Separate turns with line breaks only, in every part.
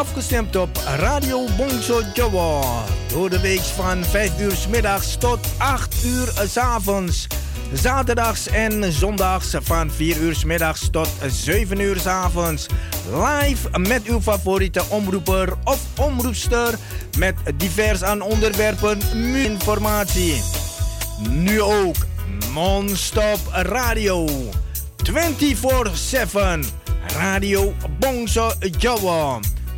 afgestemd op Radio Bongso Jawa. Door de week van 5 uur s middags tot 8 uur s avonds. Zaterdags en zondags van 4 uur s middags tot 7 uur s avonds. Live met uw favoriete omroeper of omroepster. Met divers aan onderwerpen informatie. Nu ook non-stop radio. 24-7. Radio Bongso Jawa.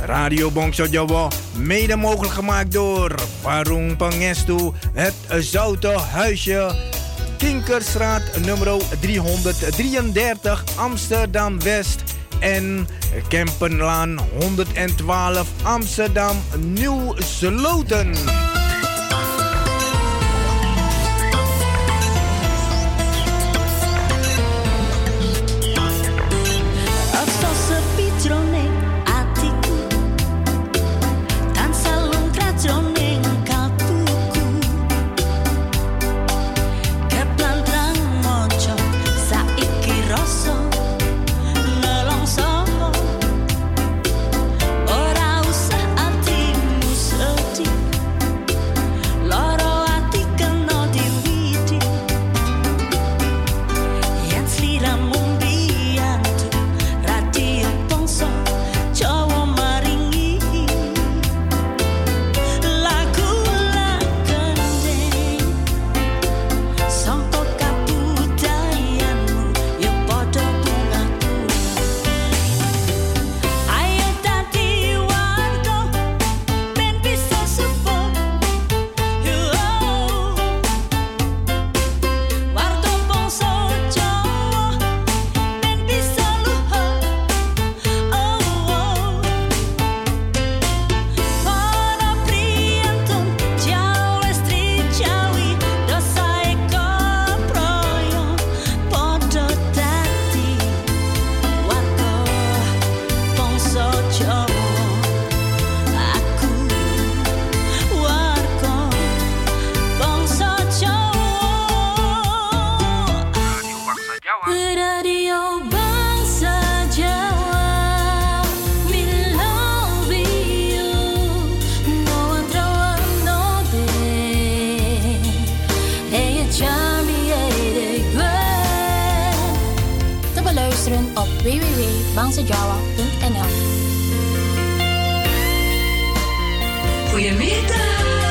Radio Bongso Jawa, mede mogelijk gemaakt door Warung Pangestu, het Zoute Huisje, Kinkerstraat nummer 333 Amsterdam West en Kempenlaan 112 Amsterdam Nieuw Sloten. op www.bangsejawa.nl. Goedemiddag!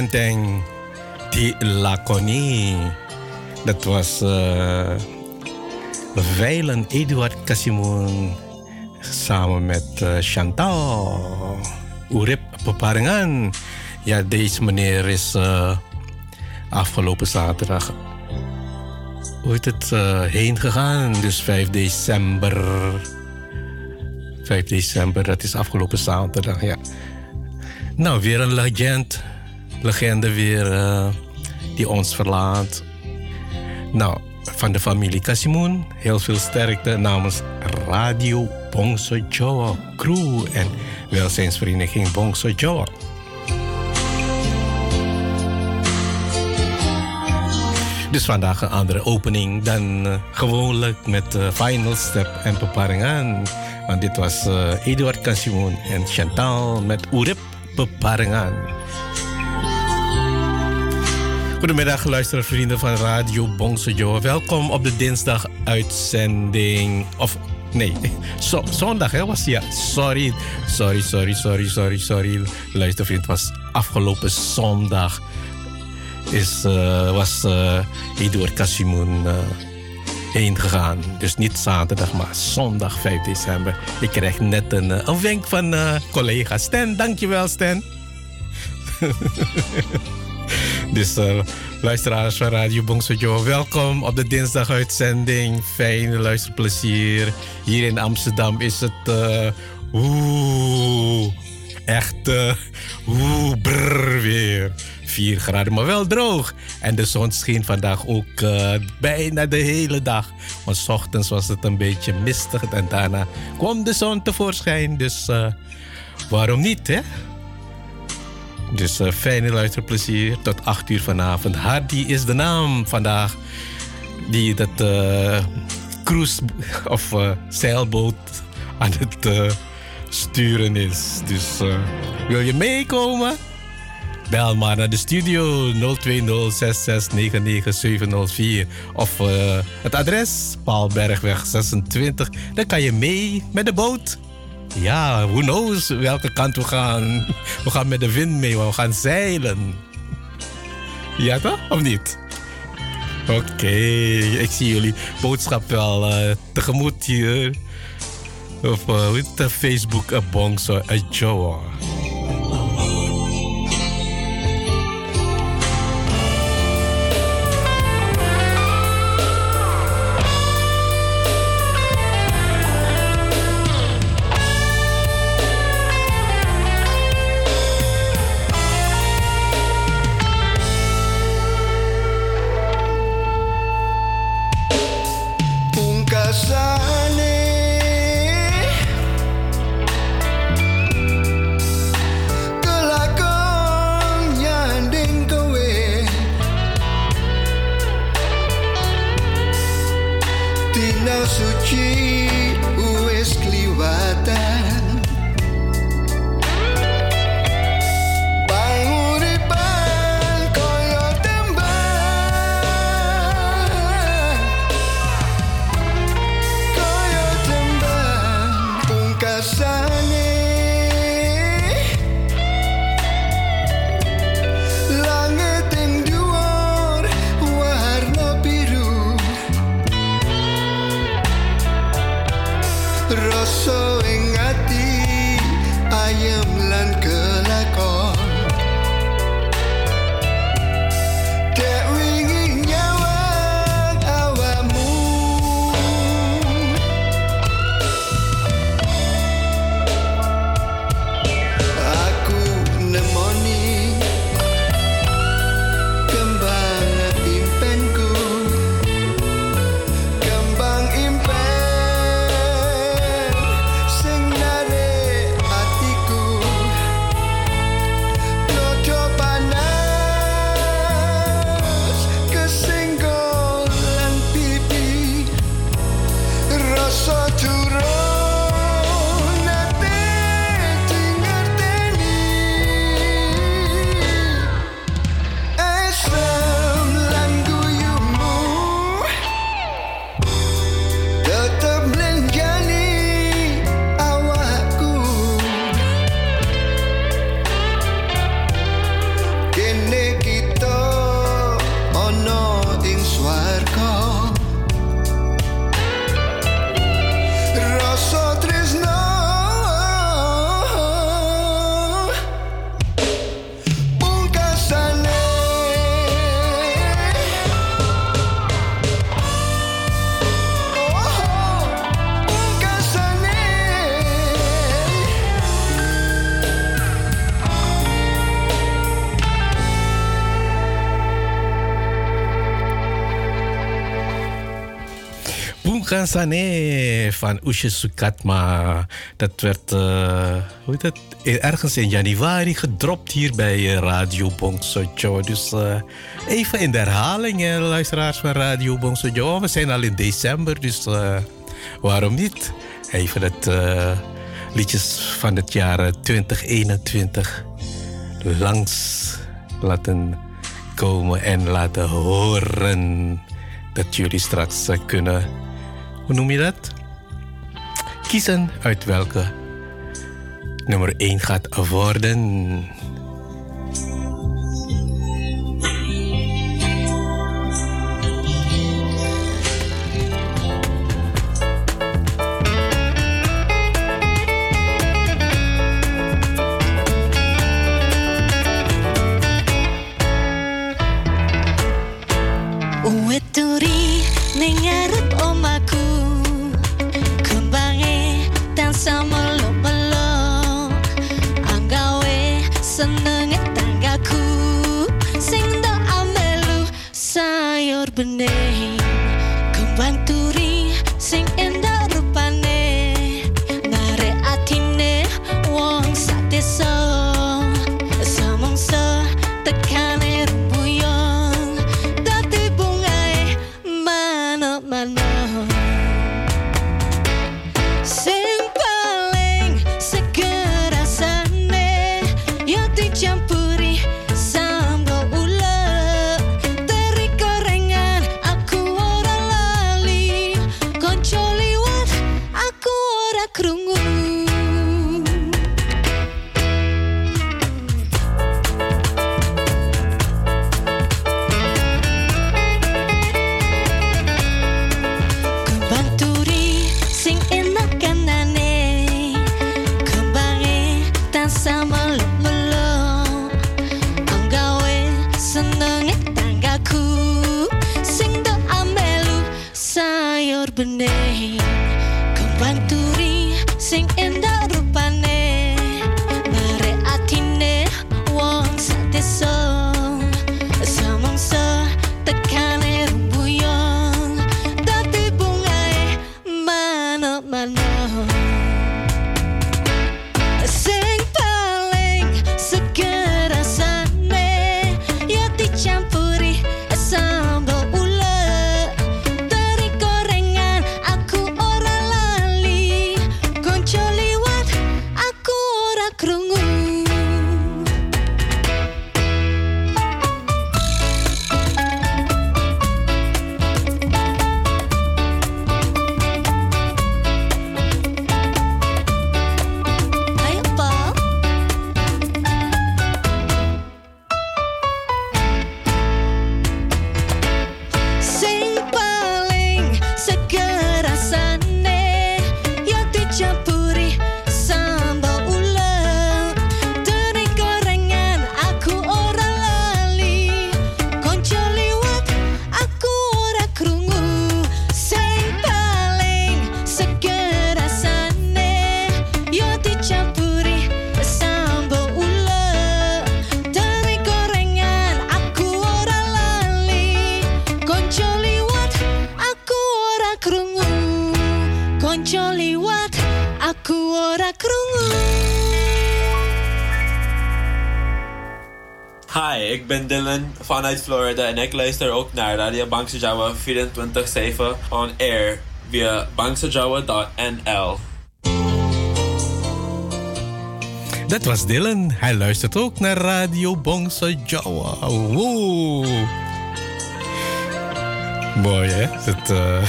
Apot Enteng di Laconi. Dat was uh, Weilen Eduard Kasimoen samen met uh, Chantal. Urip Peparingan. Ja, deze meneer is uh, afgelopen zaterdag hoe is het heen gegaan. Dus 5 december. 5 december, dat is afgelopen zaterdag, ja. Nou, weer een legend. Legende weer uh, die ons verlaat. Nou, van de familie Kasimoen, heel veel sterkte namens Radio Bongso Joa Crew en welzijnsvereniging Bongso Joa. Dus vandaag een andere opening dan uh, gewoonlijk met uh, Final Step en Peparingan. Want dit was Eduard Kasimoen en Chantal met Urip Peparingan. Goedemiddag, luisteraars, vrienden van Radio Bongso Welkom op de dinsdag uitzending. Of nee, zo, zondag hè, was ja. Sorry, sorry, sorry, sorry, sorry, sorry. Luistervriend, het was afgelopen zondag is, uh, was uh, Eduard Kasimoen uh, heen gegaan. Dus niet zaterdag, maar zondag 5 december. Ik kreeg net een, een wenk van collega Stan. Dankjewel, Stan. dus luisteraars van Radio Bongsojo, welkom op de dinsdaguitzending. Fijne luisterplezier. Hier in Amsterdam is het... oeh, echt... oeh, brrr weer. 4 graden, maar wel droog. En de zon scheen vandaag ook uh, bijna de hele dag. Want s ochtends was het een beetje mistig en daarna kwam de zon tevoorschijn. Dus uh, waarom niet, hè? Dus uh, fijne luisterplezier tot 8 uur vanavond. Hardy is de naam vandaag die dat cruise of zeilboot aan het sturen is. Dus wil je meekomen? Bel maar naar de studio 02066999704. Of uh, het adres Paalbergweg 26. Dan kan je mee met de boot. Ja, who knows welke kant we gaan. We gaan met de wind mee, we gaan zeilen. Ja toch? Of niet? Oké, ik zie jullie boodschap wel uh, tegemoet hier. Of uh, Facebook, a bongso, a joa.
Sane van Ushe Sukatma. Dat werd uh, hoe het? ergens in januari gedropt hier bij Radio Bongsojo. Dus uh, even in de herhaling, luisteraars van Radio Bongsojo. We zijn al in december, dus waarom niet? Even het liedjes van het jaar 2021 langs laten komen en laten horen. Dat jullie straks kunnen, hoe noem je dat? Kiezen uit welke nummer 1 gaat worden.
Vanuit Florida en ik luister ook naar Radio Bangsa Jawa 24-7 on air via bangsajawa.nl.
Dat was Dylan. Hij luistert ook naar Radio Bangsa Jawa. Wow. Mooi hè? Het, uh,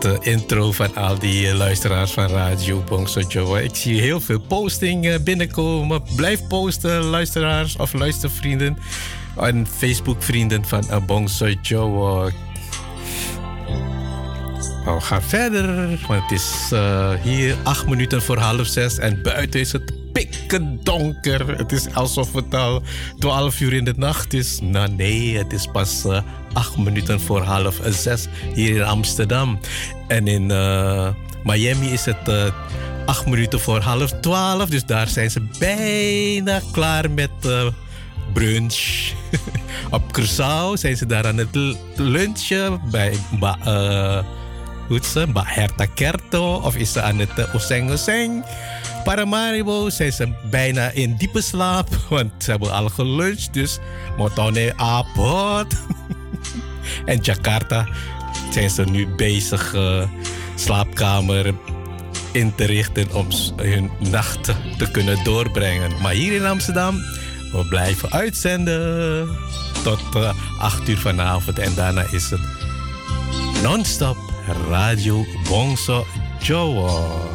de intro van al die eh, luisteraars van Radio Bongso Joe. Ik zie heel veel posting eh, binnenkomen. Blijf posten, luisteraars of luistervrienden. En Facebook-vrienden van uh, Bongso Joe. we gaan verder, want het is hier acht minuten voor half zes en buiten is het pikken donker. Het is alsof het al 12 uur in de nacht is. Nou nee, het is pas uh, acht minuten voor half zes hier in Amsterdam. En in uh, Miami is het uh, acht minuten voor half twaalf. Dus daar zijn ze bijna klaar met brunch. Op Curaçao zijn ze daar aan het lunchen bij
Goed ze, Herta Kerto of is ze aan het Oseng Oseng? Paramaribo zijn ze bijna in diepe slaap, want ze hebben al geluncht, dus Motone apot. en Jakarta zijn ze nu bezig uh, slaapkamer in te richten om hun nachten te kunnen doorbrengen. Maar hier in Amsterdam, we blijven uitzenden tot uh, 8 uur vanavond en daarna is het non-stop Radio Bongso Jowo.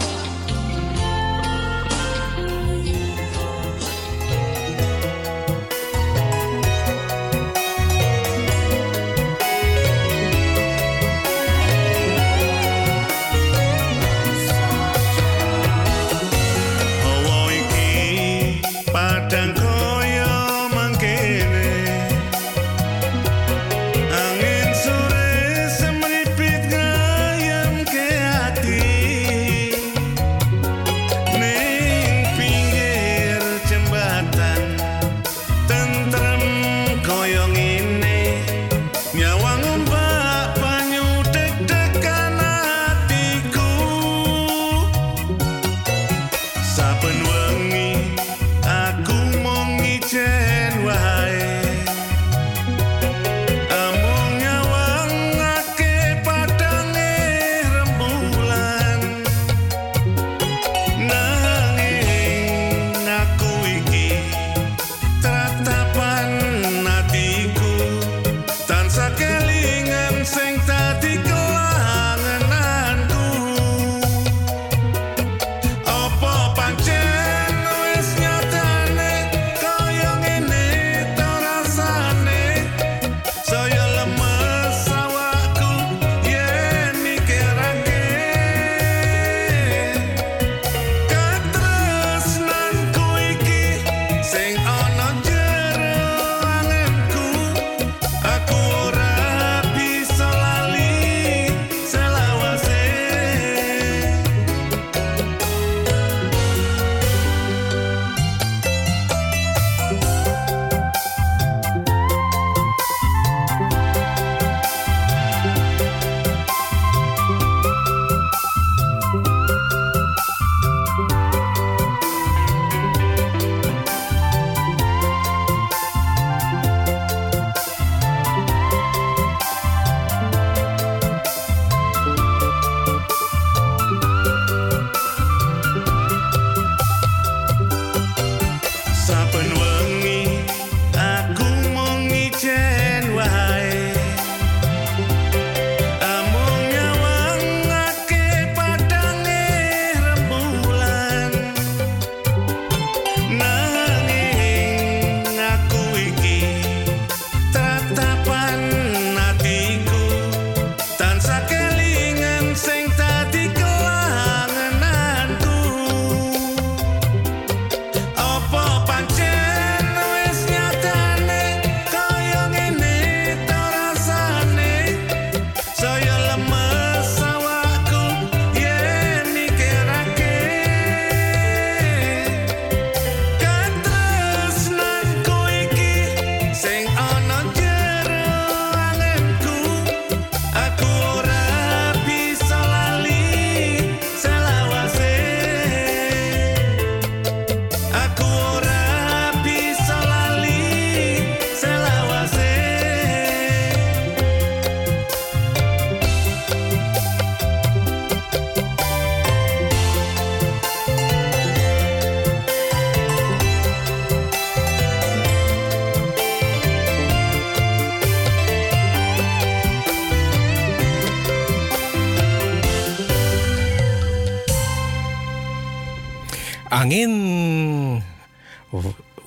Angin.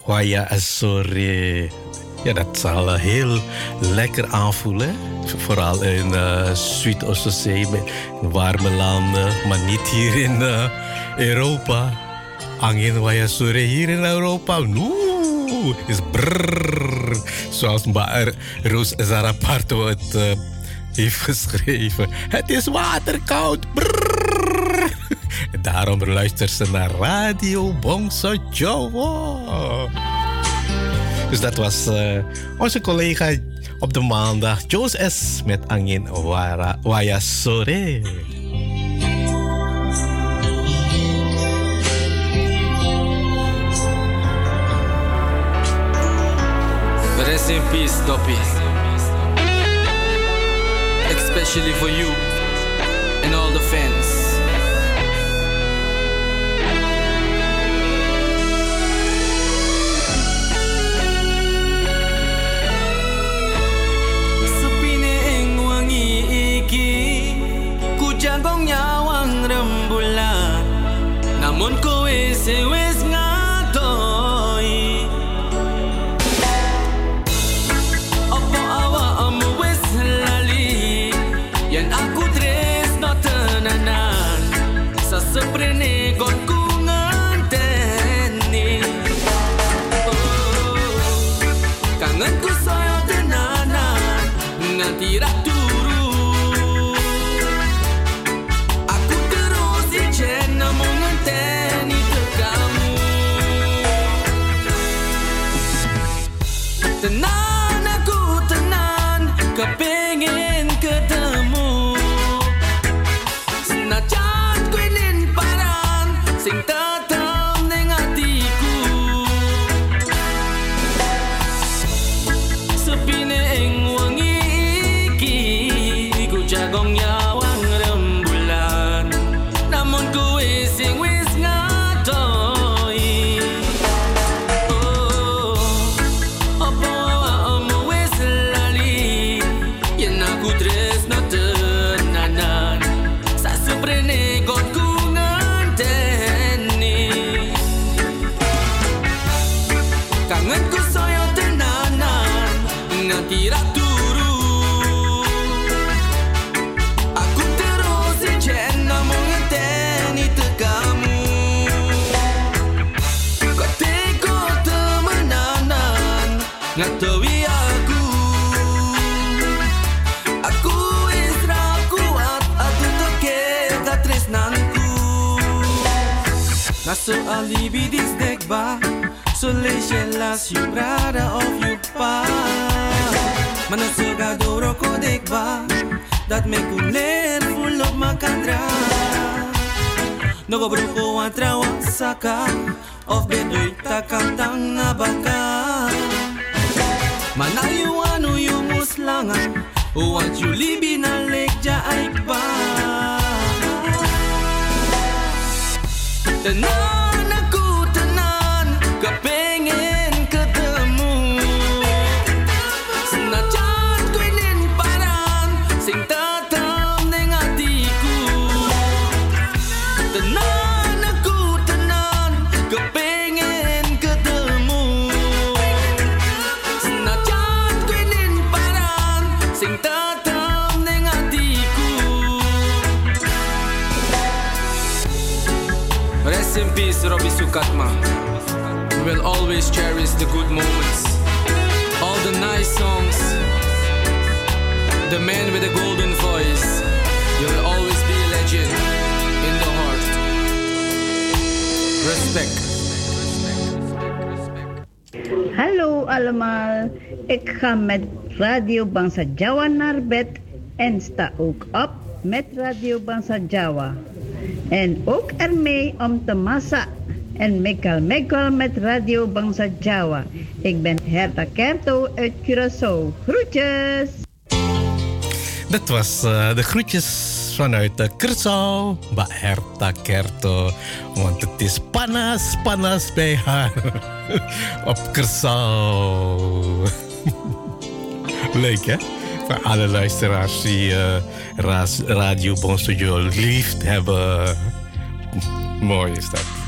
Waya sorry. Ja, dat zal heel lekker aanvoelen. Vooral in uh, Zuid-Oostzee, in warme landen, maar niet hier in uh, Europa. Angin waya sorry hier in Europa. Oeh, is brrr. Zoals Mba Roos Zaraparto het heeft geschreven. Het is waterkoud. Brrr. Daarom luistert ze naar Radio Bongso Jowo.
Dus dat was uh, onze collega op de maandag, Joos S. met Angin Wara, Waya Sore.
Rest in peace, Doppy. Especially for you and all the fans.
Leishelas you brother of you pa Mana soga doro ko dekba Dat me kulen full of makandra Nogo bruko wan trawa saka Of bedoy takantang na baka Manayu anu yu muslangan Want you libi na lekja ay pa
will always cherish the good moments, all the nice songs. The man with the golden voice. You will always be a legend in the heart. Respect.
Hallo allemaal, ik ga met Radio Bangsa Jawa naar bed en sta ook op met Radio Bangsa Jawa. En ook ermee om te massa en mekal mekal met Radio Bangsa Jawa. Ik ben Herta Kerto uit Curaçao. Groetjes!
Dat was eh, de groetjes vanuit de Curaçao. Bij Herta Kerto. Want het is panas, panas bij haar. Op Curaçao. Leuk hè? Voor alle luisteraars die eh, Ras- Radio Bon Studio lief hebben. Mooi is dat.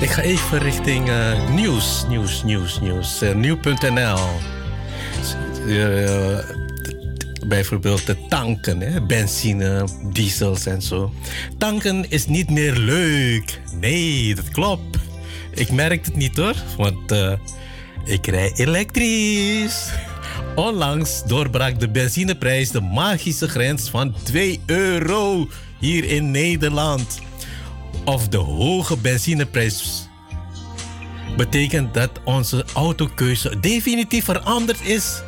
Ik ga even richting eh, nieuws, nieuws, nieuws, nieuws. Eh, Nieuw.nl. Eh, bijvoorbeeld de tanken, hè? benzine, diesels en zo. Tanken is niet meer leuk. Nee, dat klopt. Ik merk het niet hoor, want ik rij elektrisch. Onlangs doorbrak de benzineprijs de magische grens van 2 euro hier in Nederland. Of de hoge benzineprijs
betekent dat onze autokeuze definitief veranderd is.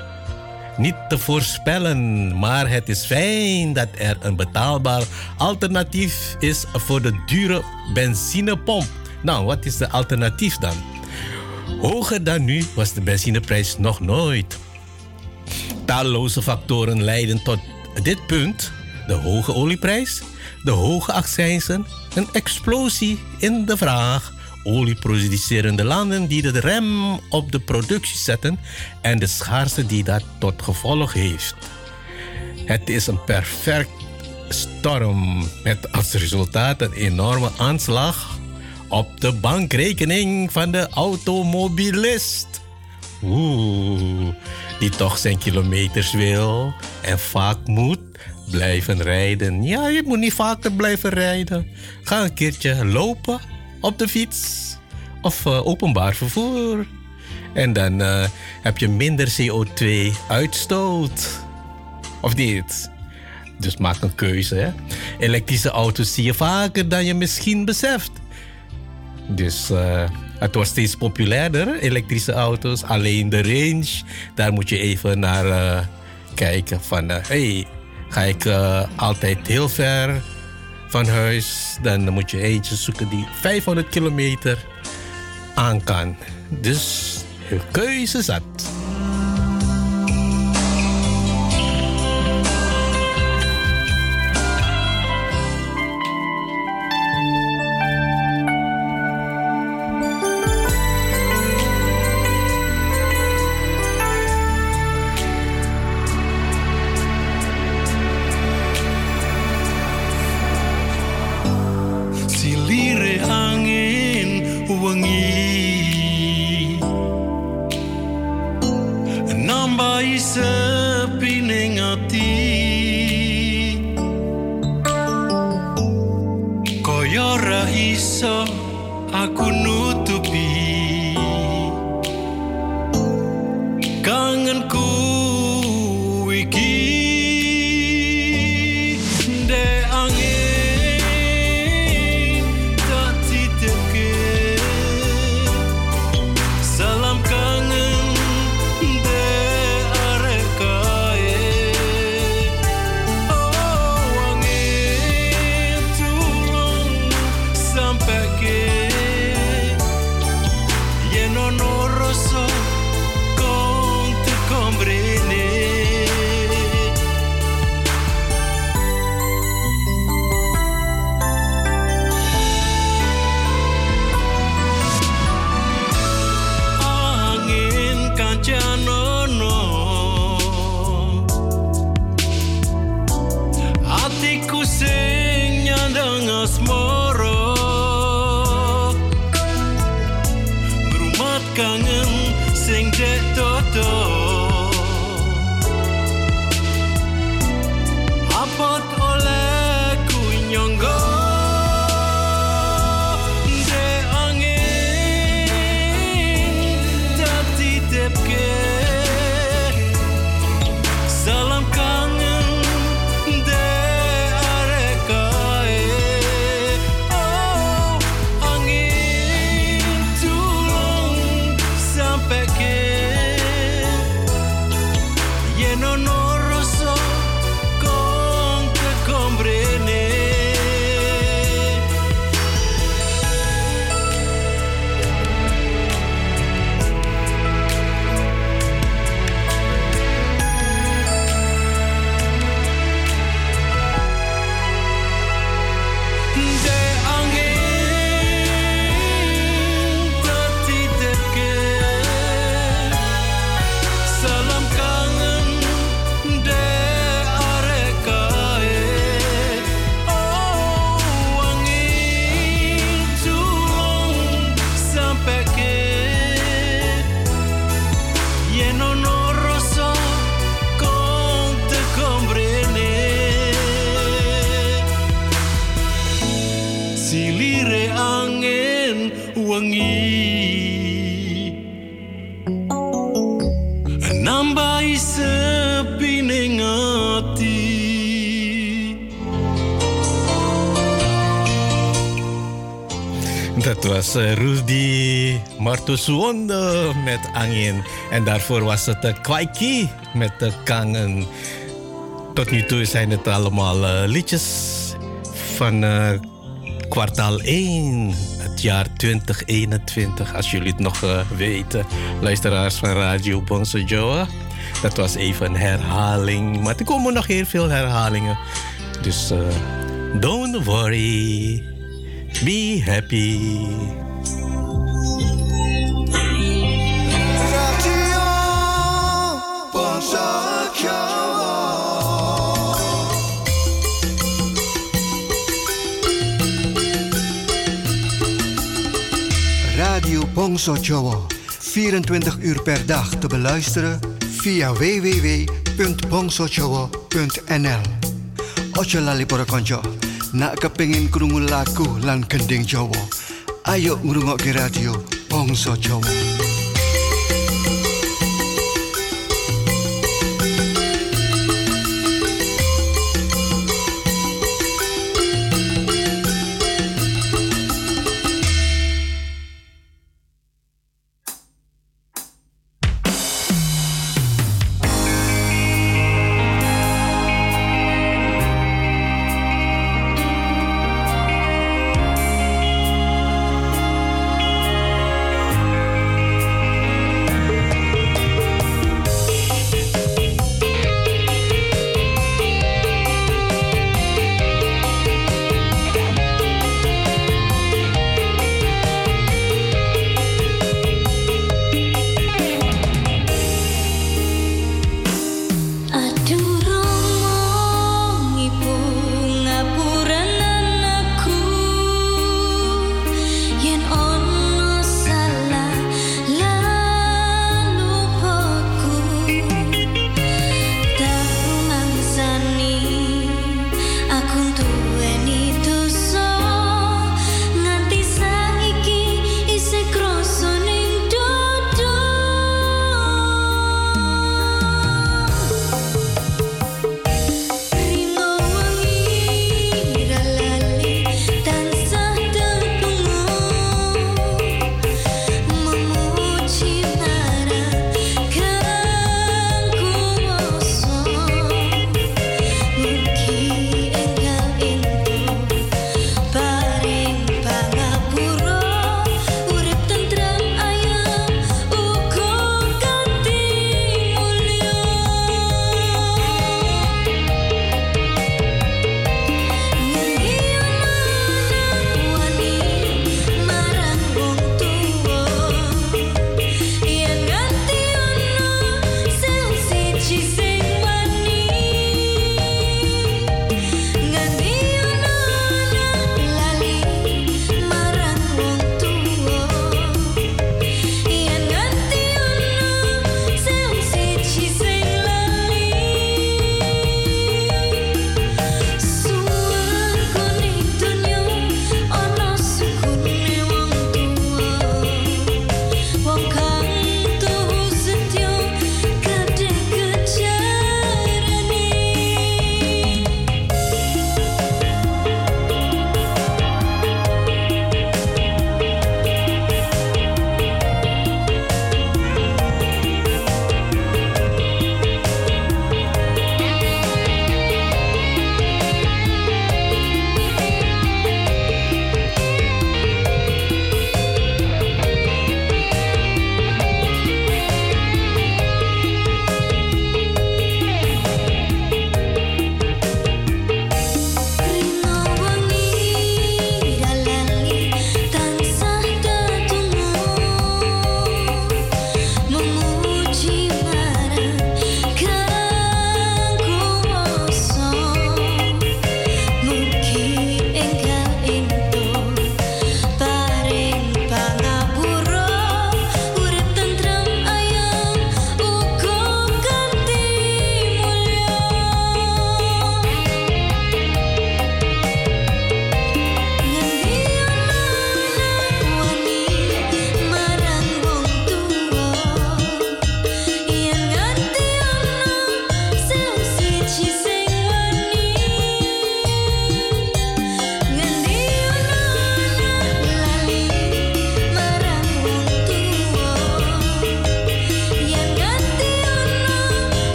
Niet te voorspellen, maar het is fijn dat er een betaalbaar alternatief is voor de dure benzinepomp. Nou, wat is de alternatief dan? Hoger dan nu was de benzineprijs nog nooit. Talloze factoren leiden tot dit punt: de hoge olieprijs, de hoge accijnsen, een explosie in de vraag, olieproducerende landen die de rem op de productie zetten en de schaarste die dat tot gevolg heeft. Het is een perfect storm met als resultaat een enorme aanslag op de bankrekening van de automobilist. Die toch zijn kilometers wil en vaak moet blijven rijden. Ja, je moet niet vaker blijven rijden. Ga een keertje lopen op de fiets of uh, openbaar vervoer. En dan uh, heb je minder CO2-uitstoot. Of niet? Dus maak een keuze. Hè? Elektrische auto's zie je vaker dan je misschien beseft. Dus uh, het wordt steeds populairder, elektrische auto's. Alleen de range, daar moet je even naar kijken. Van, hey, ga ik altijd heel ver van huis? Dan moet je eentje zoeken die 500 kilometer aan kan. Dus keuze zat.
sigue. Martosuonde met Angin. En daarvoor was het uh, Kwaiki met de Kangen. Tot nu toe zijn het allemaal uh, liedjes van kwartaal 1, het jaar 2021. Als jullie het nog weten, luisteraars van Radio Bonso Joa. Dat was even een herhaling, maar er komen nog heel veel herhalingen. Dus don't worry. Be happy.
Radio Bongso Jowo. 24 uur per dag te beluisteren via www.bongsojowo.nl. Ocho lali pora konco. Nak kepingin krungu lagu lan gending Jawa. Ayo ngrungokke radio Bangsa Jawa.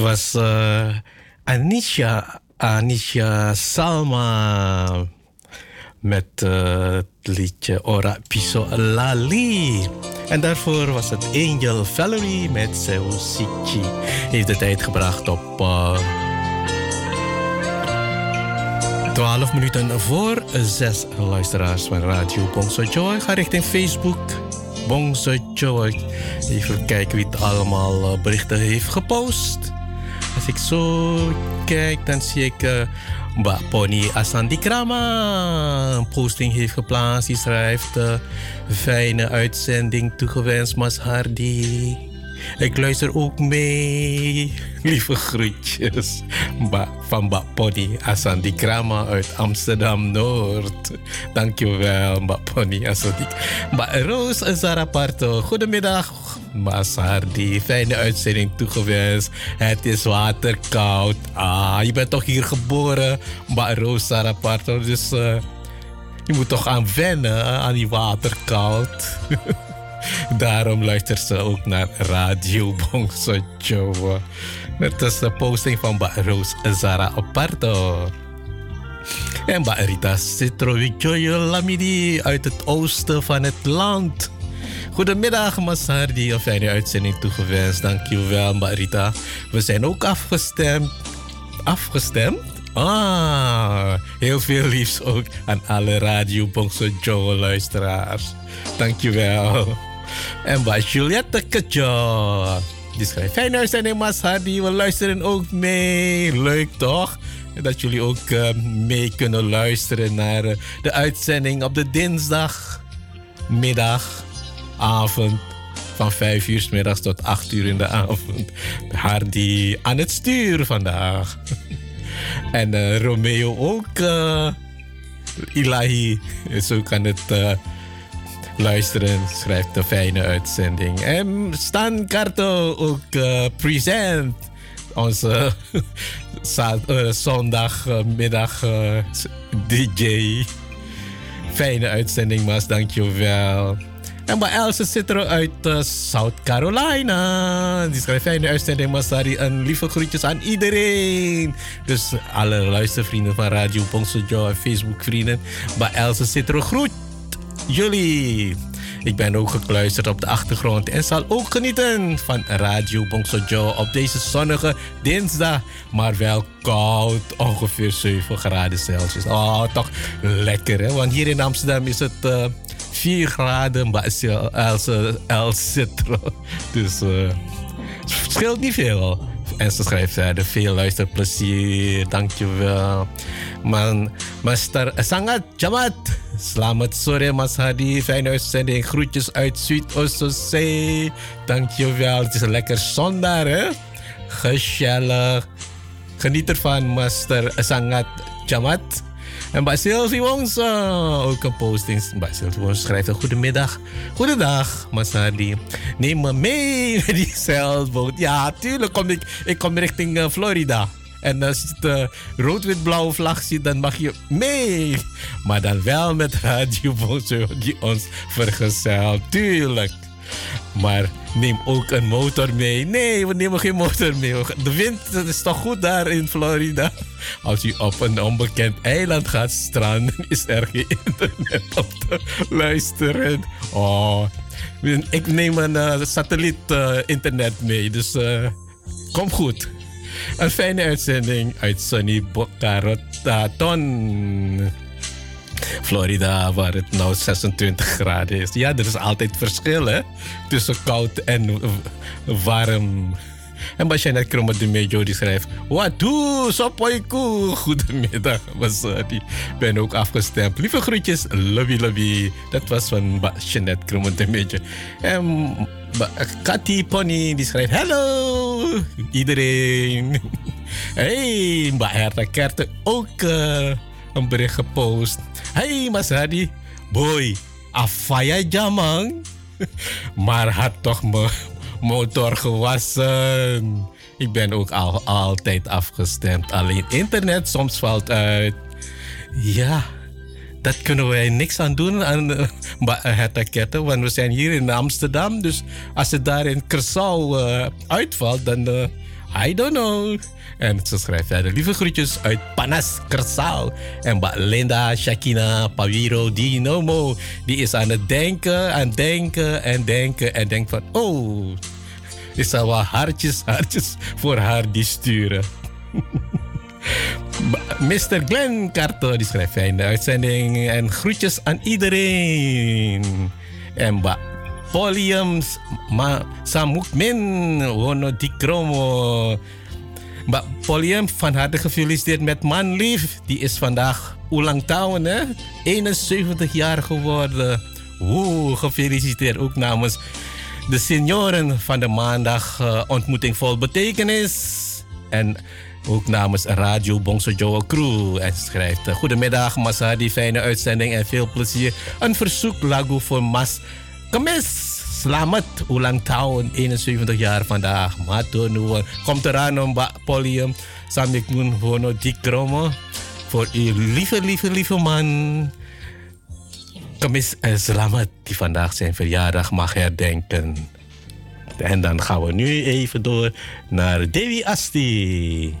was eh, Anisha, Anisha Salma met uh, het liedje Ora Piso Lali. En daarvoor was het Angel Valerie met Seusiki. Heeft de tijd gebracht op eh, uh, 12 minuten voor 6. Luisteraars van Radio Bongso Joy. Ga richting Facebook. Bongse Joy. Even kijken wie het allemaal berichten heeft gepost ik zo kijk, dan zie ik uh, Pony Asandi Krama een posting heeft geplaatst. Die schrijft eh, fijne uitzending toegewenst, Mas Hardy. Ik luister ook mee. Lieve groetjes van Mbak Pony Asandi Krama uit Amsterdam Noord. Dankjewel, Baponi Asandi. Bah, Roos en Sarah Parto. Goedemiddag Ba Sardi. Fijne uitzending toegewenst. Het is waterkoud. Ah, je bent toch hier geboren, Ba Roos Zaraparto. Dus eh, je moet toch aan wennen aan die waterkoud. Daarom luistert ze ook naar Radio Bongso Joe. Net als de posting van Ba Roos Zara Aparto. En Ba Rita Citrovijoyo Lamidi uit het oosten van het land. Goedemiddag, Masardi. Een fijne uitzending toegewenst. Dankjewel, Ba Rita. We zijn ook afgestemd. Afgestemd? Ah, heel veel liefs ook aan alle Radio Bongso Joe luisteraars. Dankjewel. En bij Juliette Kajo. Die schrijft, fijne uitzending Mas. We luisteren ook mee. Leuk toch? Dat jullie ook eh, mee kunnen luisteren naar eh, de uitzending op de dinsdag, middag, avond. Van 5 uur 's middags tot 8 uur in de avond. Hardy aan het stuur vandaag. en eh, Romeo ook. eh, Ilahi zo kan het eh, luisteren. Schrijft een fijne uitzending. En Stan Karto ook present. Onze zondagmiddag DJ. Fijne uitzending, Mas. Dankjewel. En bij Elsa zit er uit eh, South Carolina. Die schrijft fijne uitzending, Masari. En lieve groetjes aan iedereen. Dus alle luistervrienden van Radio Bongsojo en Facebook vrienden. Bij Elsa zit er groet jullie. Ik ben ook gekluisterd op de achtergrond en zal ook genieten van Radio Bongsojo op deze zonnige dinsdag. Maar wel koud, ongeveer 7 graden Celsius. Oh, toch lekker hè? Want hier in Amsterdam is het eh 4 graden, maar het is El, Citro. Dus eh, het scheelt niet veel. En ze schrijft verder veel luisterplezier, dankjewel. Man, Master Sangat Jamat. Selamat sore Mas Hadi, fijne uitzending. Groetjes uit Zuidoost-Zee. Dankjewel, het is een lekker zondag hè. Gezellig. Geniet ervan, Master Sangat Jamat. En bij Sylvie Wongso ook een posting. Bij Sylvie schrijft een goedemiddag. Goedendag, Masadi. Neem me mee met die zeilboot. Ja, tuurlijk kom ik, ik kom richting eh, Florida. En als je het eh, rood-wit-blauwe vlag ziet, dan mag je mee. Maar dan wel met Radio die ons vergezelt. Tuurlijk. Maar neem ook een motor mee. Nee, we nemen geen motor mee. De wind dat is toch goed daar in Florida. Als u op een onbekend eiland gaat stranden, is er geen internet op te luisteren. Oh, ik neem een eh, satelliet eh, mee, dus eh, kom goed. Een fijne uitzending uit Sunny Boca Raton. Florida, waar het nou 26 graden is. Ja, er is altijd verschil tussen koud en warm. En Basjanet Kromme de Mejo die schrijft... Wat doe, sopoiku. Goedemiddag, ben ook afgestemd. Lieve groetjes, lobby lobby. Dat was van Basjanet Kromme de Mejo. En Kati Pony die schrijft... Hallo, iedereen. Hey, Mbak Herta Kerte ook eh, een bericht gepost. Hey, Mas Hadi. Boy, afaya jamang. maar had toch mijn motor gewassen. Ik ben ook al, altijd afgestemd. Alleen internet soms valt uit. Ja, dat kunnen wij niks aan doen aan het raketten. Want we zijn hier in Amsterdam. Dus als het daar in Curaçao eh, uitvalt, dan... eh, I don't know. En ze schrijft verder. Lieve groetjes uit Panas, Curaçao. En Mbak Linda, Shakina, Paviro, Dinomo. Die is aan het denken, aan denken en denken. En denkt van, oh, ik zal wel hartjes, hartjes voor haar die sturen. Ba- Mr. Glenn Carto die schrijft fijne uitzending en groetjes aan iedereen. En ba Polium ma Samukmin Wono Dikromo. Mbak Polium van harte gefeliciteerd met Manlief. Die is vandaag ulang tahun hè? 71 jaar geworden. Woe, gefeliciteerd ook namens
De senioren van de maandag eh, ontmoeting vol betekenis. En ook namens Radio Bongso Joe Crew. En schrijft: eh, Goedemiddag, Masadi, fijne uitzending en veel plezier. Een verzoek lagu voor Mas Kemis. Selamat ulang tahun 71 jaar vandaag. Mato nuwun. Komt eraan om podium. Samik nun hono dikromo. Voor uw lieve, lieve, lieve man. Kemis en Selamat die vandaag zijn verjaardag mag herdenken. En dan gaan we nu even door naar Dewi Asti.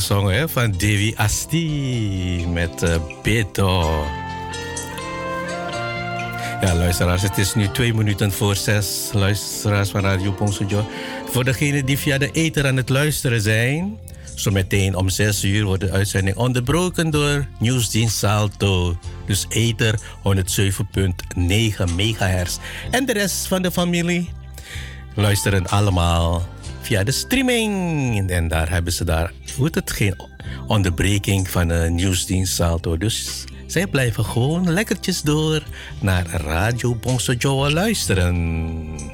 Gezongen van Devi Asti met eh, Beto. Ja, luisteraars, het is nu twee minuten voor zes. Luisteraars van Radio Pongsojo. Voor degenen die via de ether aan het luisteren zijn. Zometeen om zes uur wordt de uitzending onderbroken door Nieuwsdienst Salto. Dus ether 107.9 megahertz. En de rest van de familie luisteren allemaal via de streaming. En daar hebben ze daar, heet het, geen onderbreking van de nieuwsdienst Salto. Dus zij blijven gewoon lekkertjes door naar Radio Bongso Joa luisteren.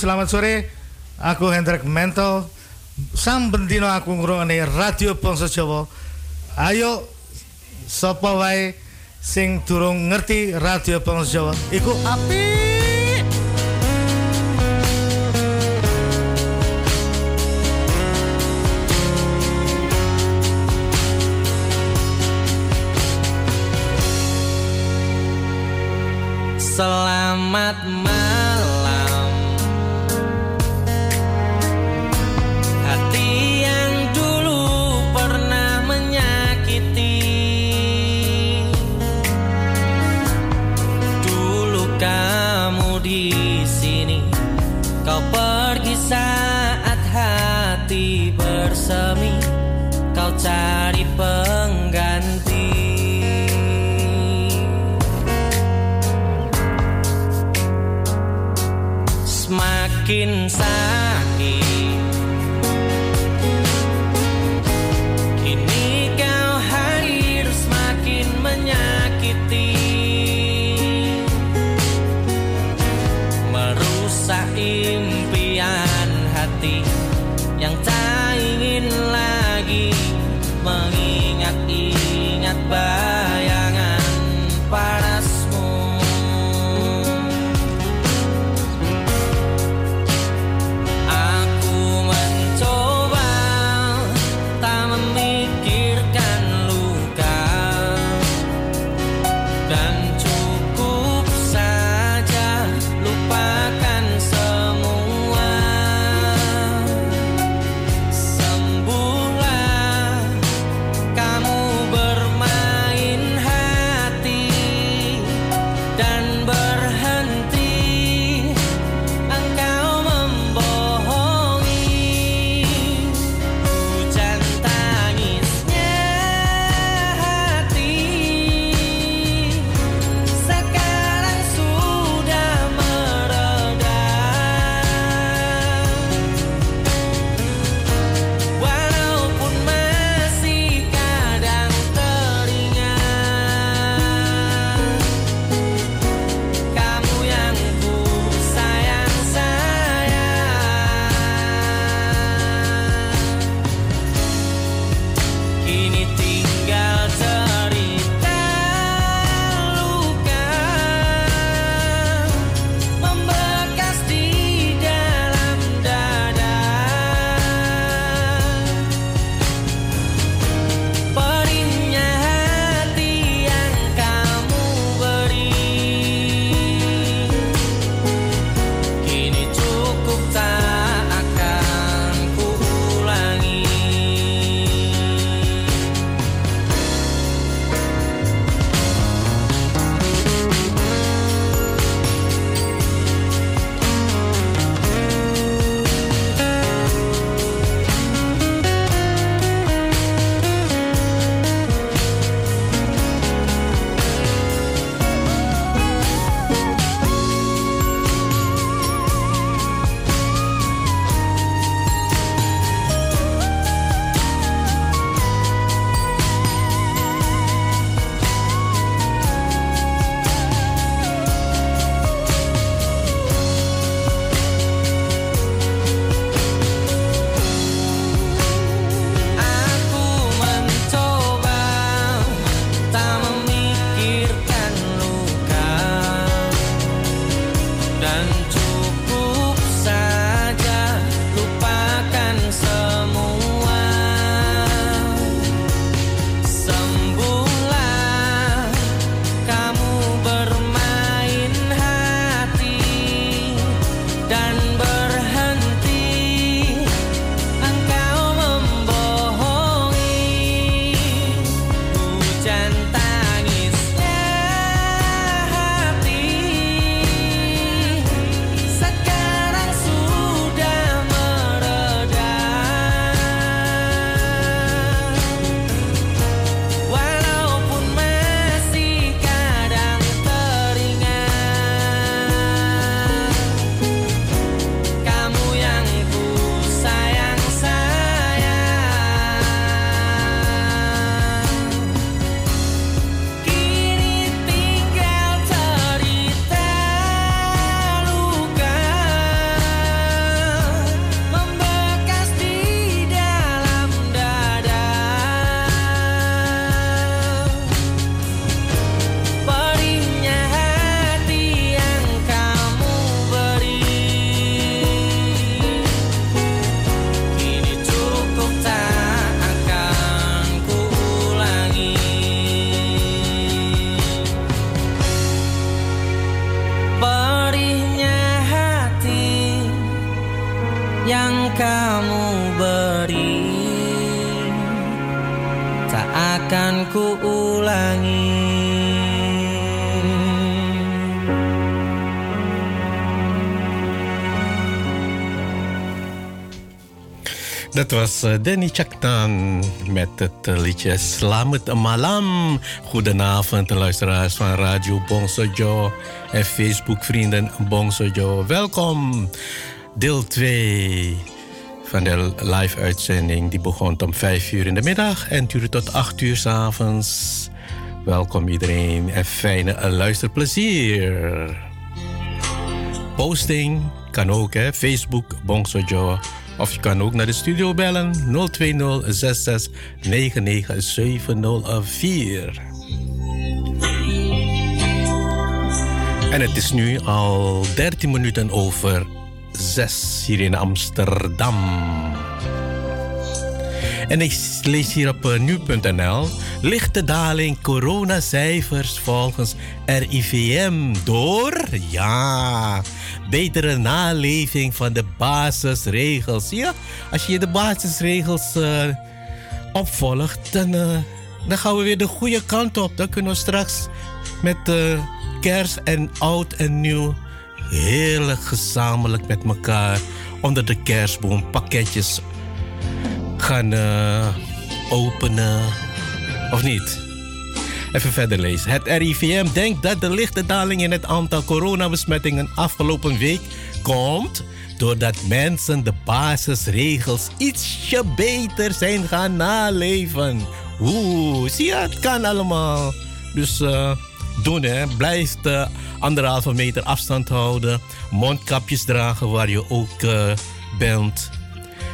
Selamat sore. Aku Hendrik Mento. Sam bendino aku ngrungokne Radio Bangsa Jawa. Ayo sapa wae sing durung ngerti Radio Bangsa Jawa, iku apik.
Selamat malam
Dat was eh, Danny Chaktan met het eh, liedje Slamet Malam. Goedenavond, luisteraars van Radio Bongsojo en Facebook-vrienden Bongsojo. Welkom, deel 2 van de live-uitzending. Die begon om 5 uur in de middag en duurde tot 8 uur s avonds. Welkom iedereen en fijne luisterplezier. Posting kan ook, hè? Facebook Bongsojo. Of je kan ook naar de studio bellen 020 66 99 704. En het is nu al 13 minuten over 6 hier in Amsterdam. En ik lees hier op eh, nu.nl. Lichte daling coronacijfers volgens RIVM door? Ja, betere naleving van de basisregels. Ja, als je de basisregels eh, opvolgt, dan, eh, dan gaan we weer de goede kant op. Dan kunnen we straks met uh, kerst en oud en nieuw heerlijk gezamenlijk met elkaar onder de kerstboom pakketjes gaan openen. Of niet? Even verder lezen. Het RIVM denkt dat de lichte daling in het aantal coronabesmettingen afgelopen week komt doordat mensen de basisregels ietsje beter zijn gaan naleven. Oeh, zie je, het kan allemaal. Dus uh, doen hè. Blijf de anderhalve meter afstand houden. Mondkapjes dragen waar je ook uh, bent.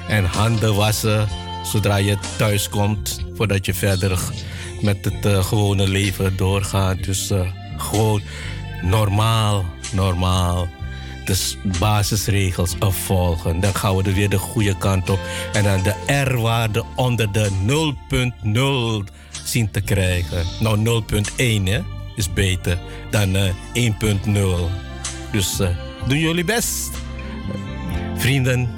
En handen wassen zodra je thuis komt. Voordat je verder met het uh, gewone leven doorgaat. Dus uh, gewoon normaal, normaal. De basisregels opvolgen. Dan gaan we er weer de goede kant op. En dan de R-waarde onder de 0.0 zien te krijgen. Nou, 0.1 hè, is beter dan uh, 1.0. Dus doen jullie best. Vrienden,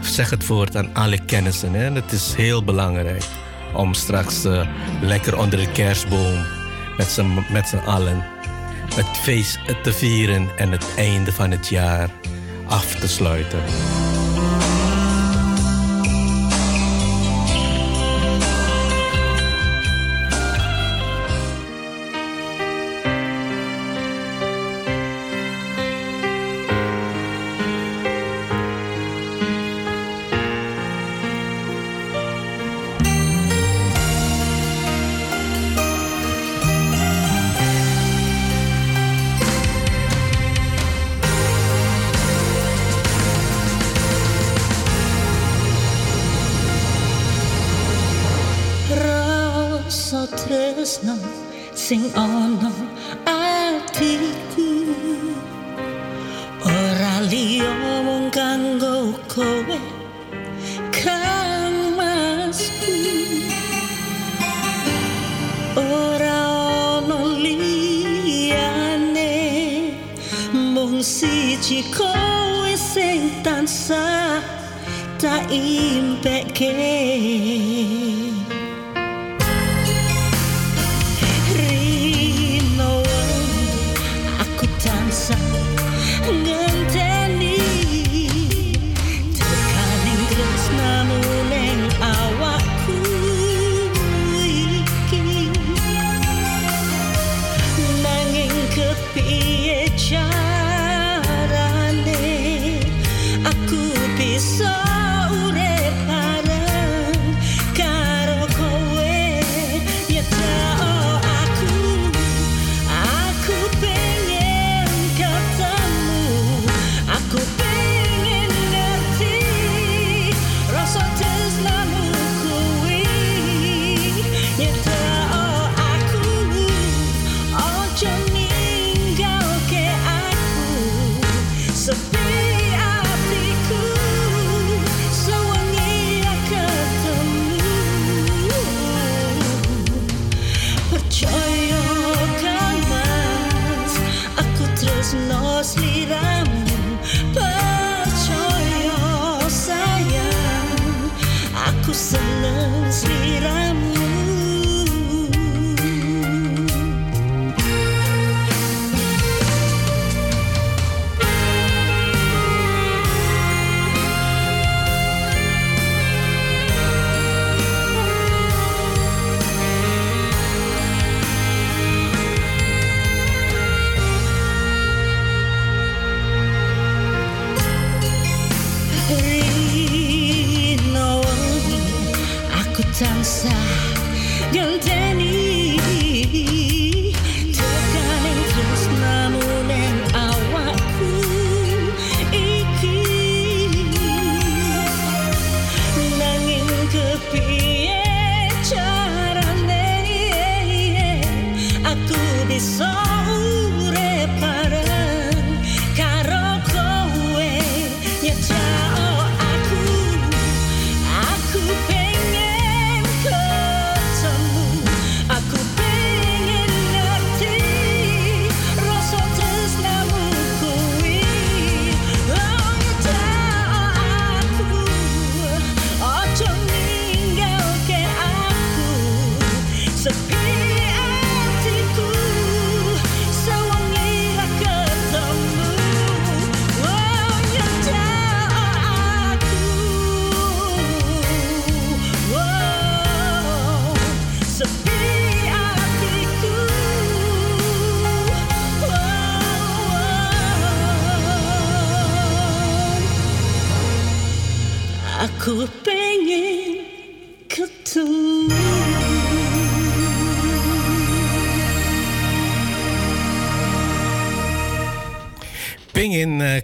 zeg het voort aan alle kennissen. Hè? Het is heel belangrijk om straks uh, lekker onder de kerstboom met met z'n allen het feest te vieren en het einde van het jaar af te sluiten.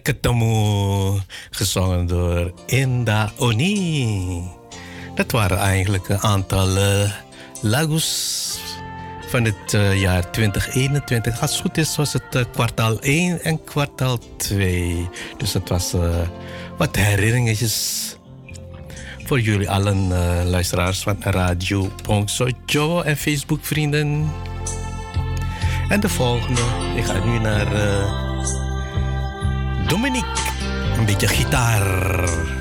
Ketemu,
gezongen door Inda Oni. Dat waren eigenlijk een aantal uh, van het eh, jaar 2021. Als het goed is, was het eh, kwartaal 1 en kwartaal 2. Dus dat was wat herinneringetjes voor jullie allen, luisteraars van Radio Pongso Joe en Facebook-vrienden. En de volgende, ik ga nu naar. Dominique. Een beetje gitaar.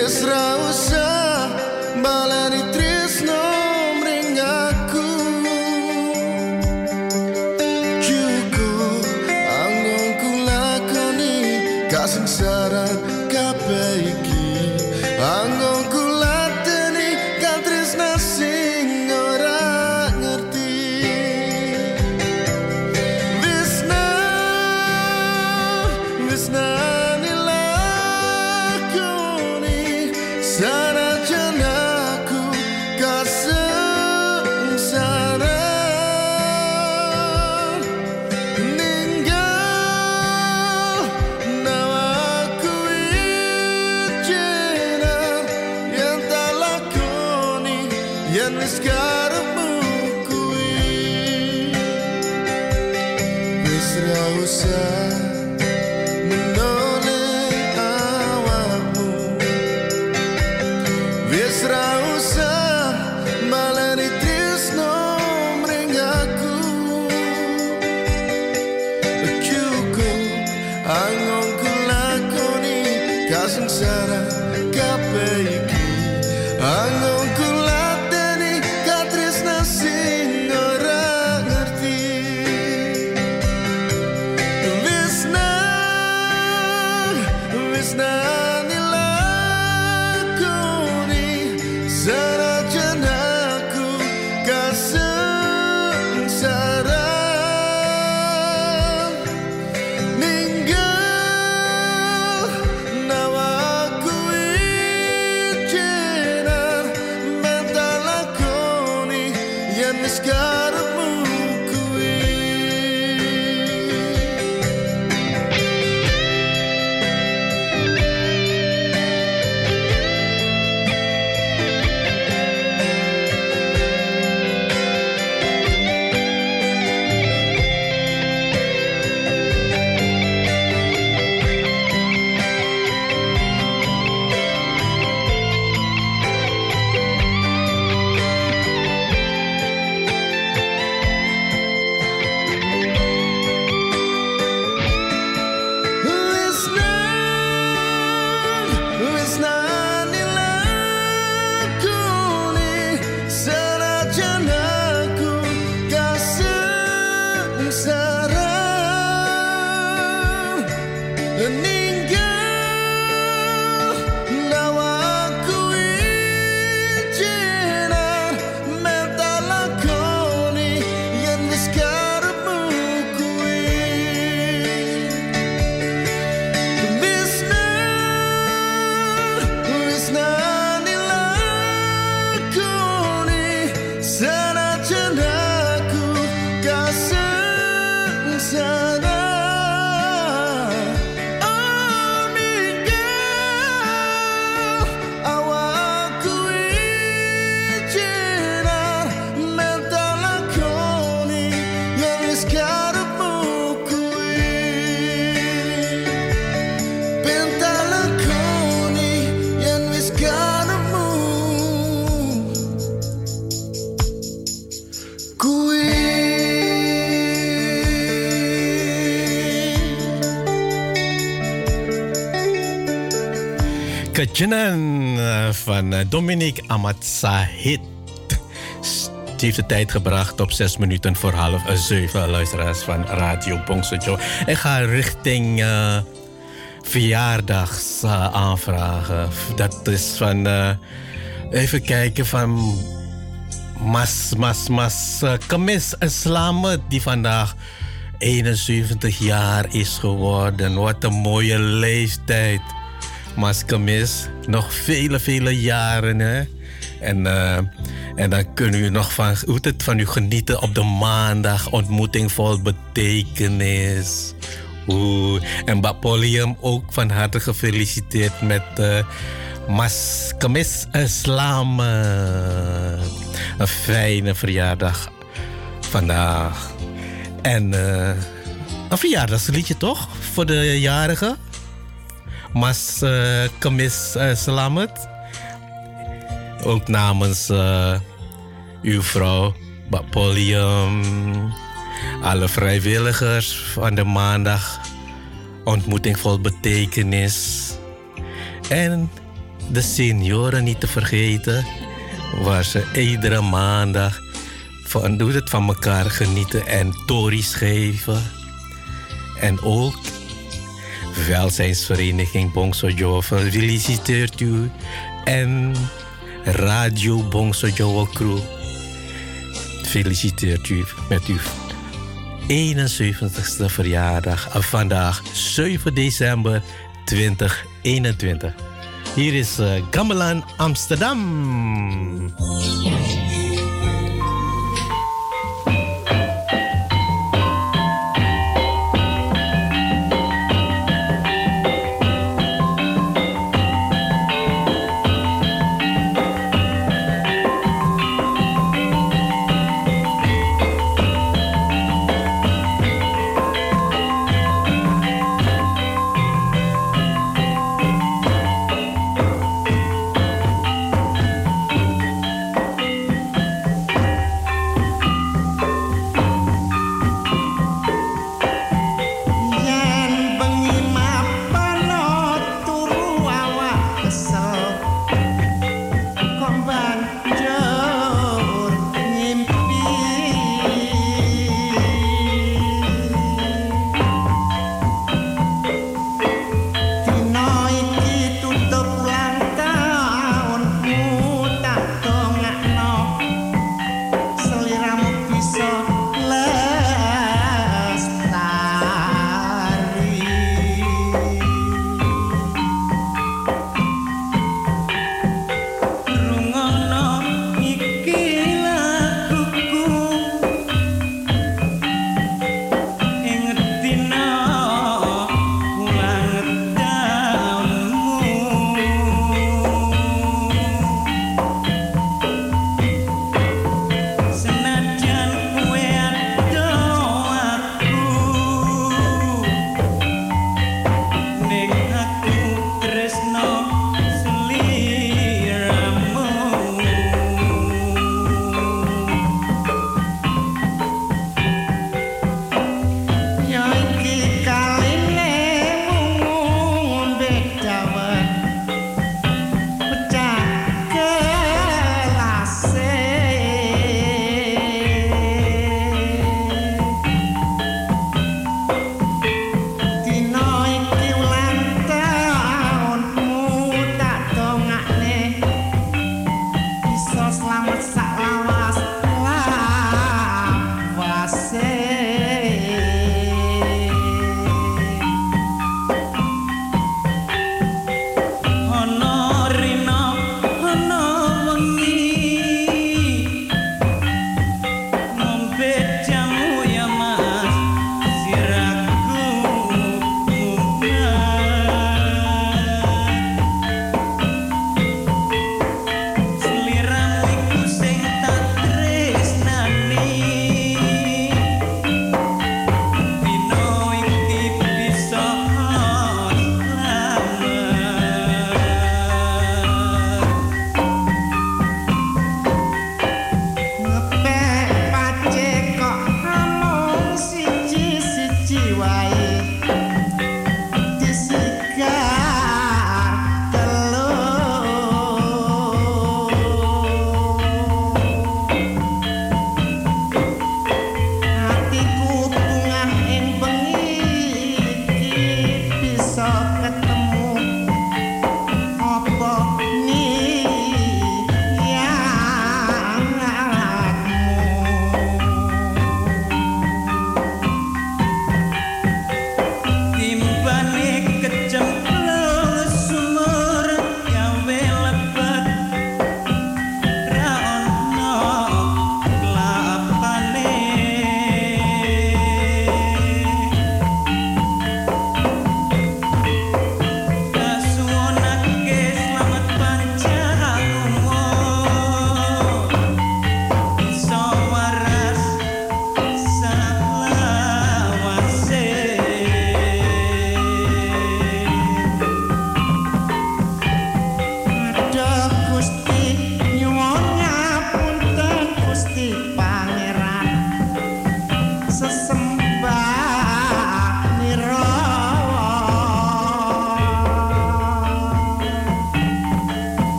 Esra usah balari
Kajinan eh, van eh, Dominique Amat Sahid. Die heeft de tijd gebracht op zes minuten voor half eh, zeven luisteraars van Radio Bongsojo. Ik ga richting eh verjaardagsaanvragen. Dat is van, even kijken, van Mas, Mas, Mas eh, Kamis die vandaag 71 jaar is geworden. Wat een mooie leeftijd. Kamis, nog vele, vele jaren. Hè? En, eh, en dan kunnen u nog van, hoe het van u genieten op de maandag. Ontmoeting vol betekenis. Oeh. En Bapolium ook van harte gefeliciteerd met uh, Mas Kamis Islam. een fijne verjaardag vandaag. En uh, een verjaardagsliedje toch? Voor de jarigen. Mas uh, Kamis uh, Salamet. Ook namens uh, uw vrouw Bapolium. Alle vrijwilligers van de maandag. Ontmoeting vol betekenis. En de senioren niet te vergeten. Waar ze iedere maandag van, doet het van elkaar genieten en tories geven. En ook welzijnsvereniging Bongsojo feliciteert u. En Radio Bongsojo crew feliciteert u met uw 71ste verjaardag. Vandaag 7 december 2021. Hier is uh, Gamelan Amsterdam.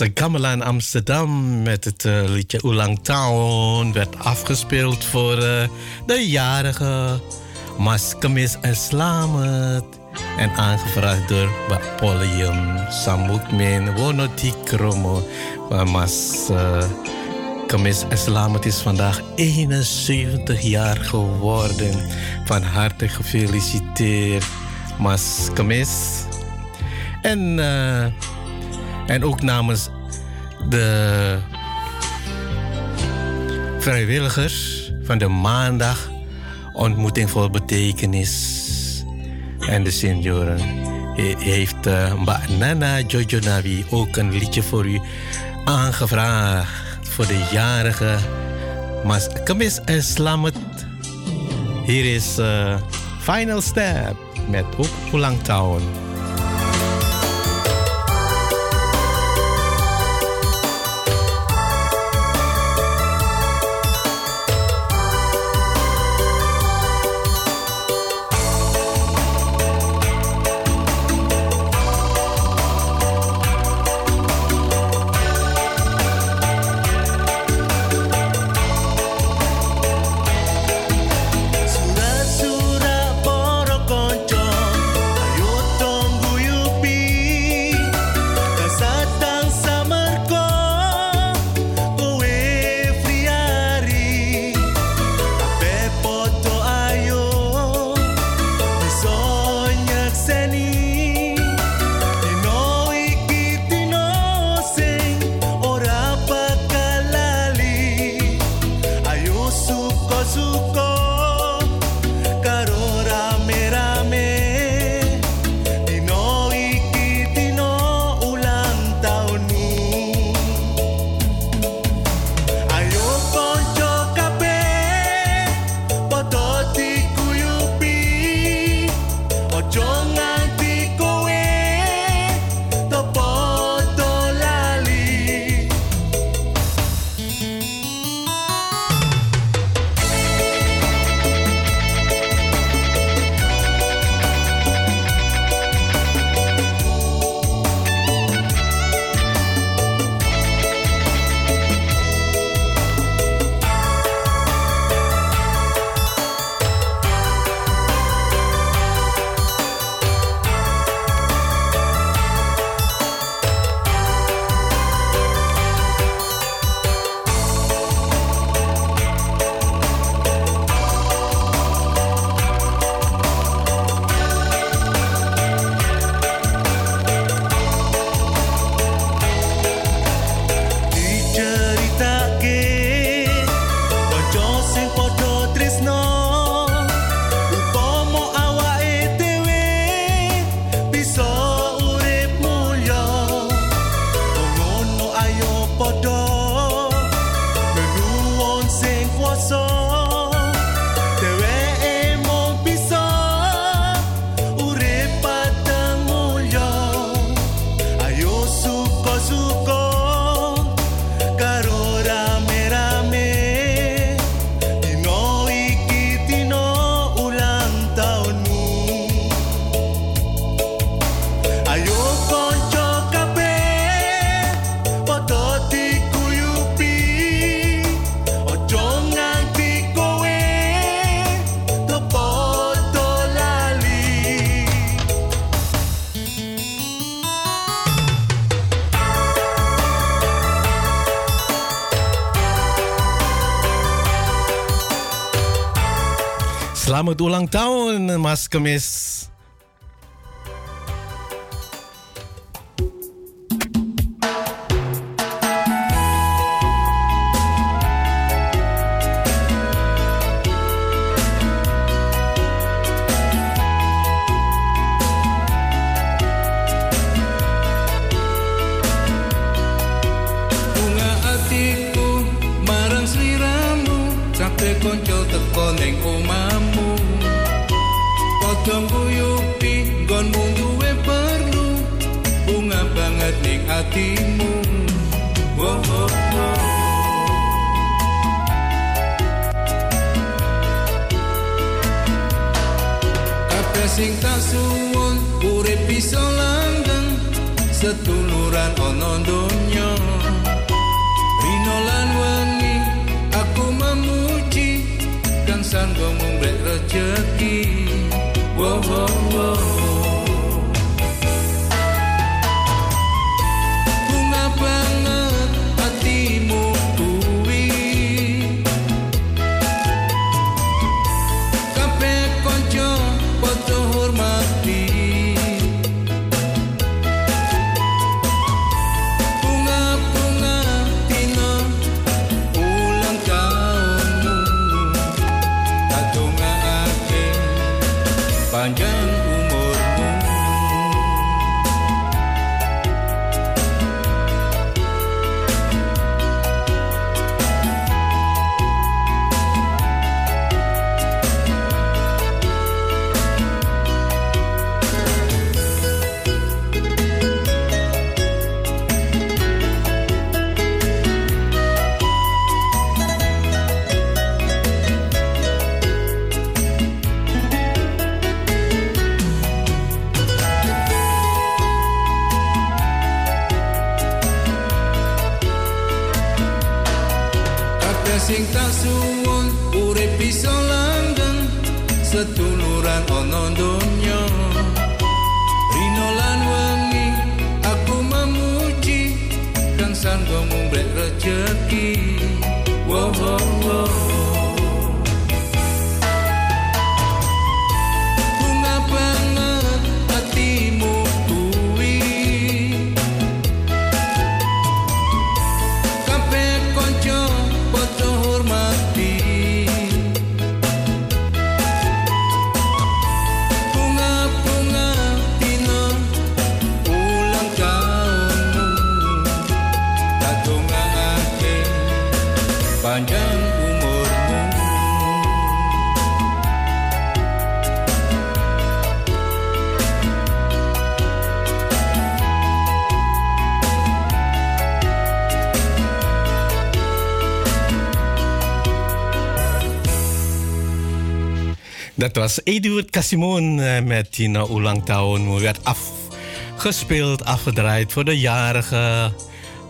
Dat was eh, Gamelaan Amsterdam met het eh, liedje Oelang Town. Werd afgespeeld voor eh, de jarige Maskamis en Slamet. En aangevraagd door Polium Samukmin Wonoti Kromo. Maar Mas eh, Kamis en is vandaag 71 jaar geworden. Van harte gefeliciteerd, Mas Kamis. En... en ook namens de vrijwilligers van de maandag ontmoeting voor betekenis. En de senioren he- heeft eh, Mbak Nana Jojo Nawi ook een liedje voor u aangevraagd. Voor de jarige Mas Kamis en Slamet. Hier is eh, Final Step met ook Town.
dulang tahun Mas Kemis was Eduard Casimon eh, met Tina Oelang Taon. Werd afgespeeld, afgedraaid voor de jarige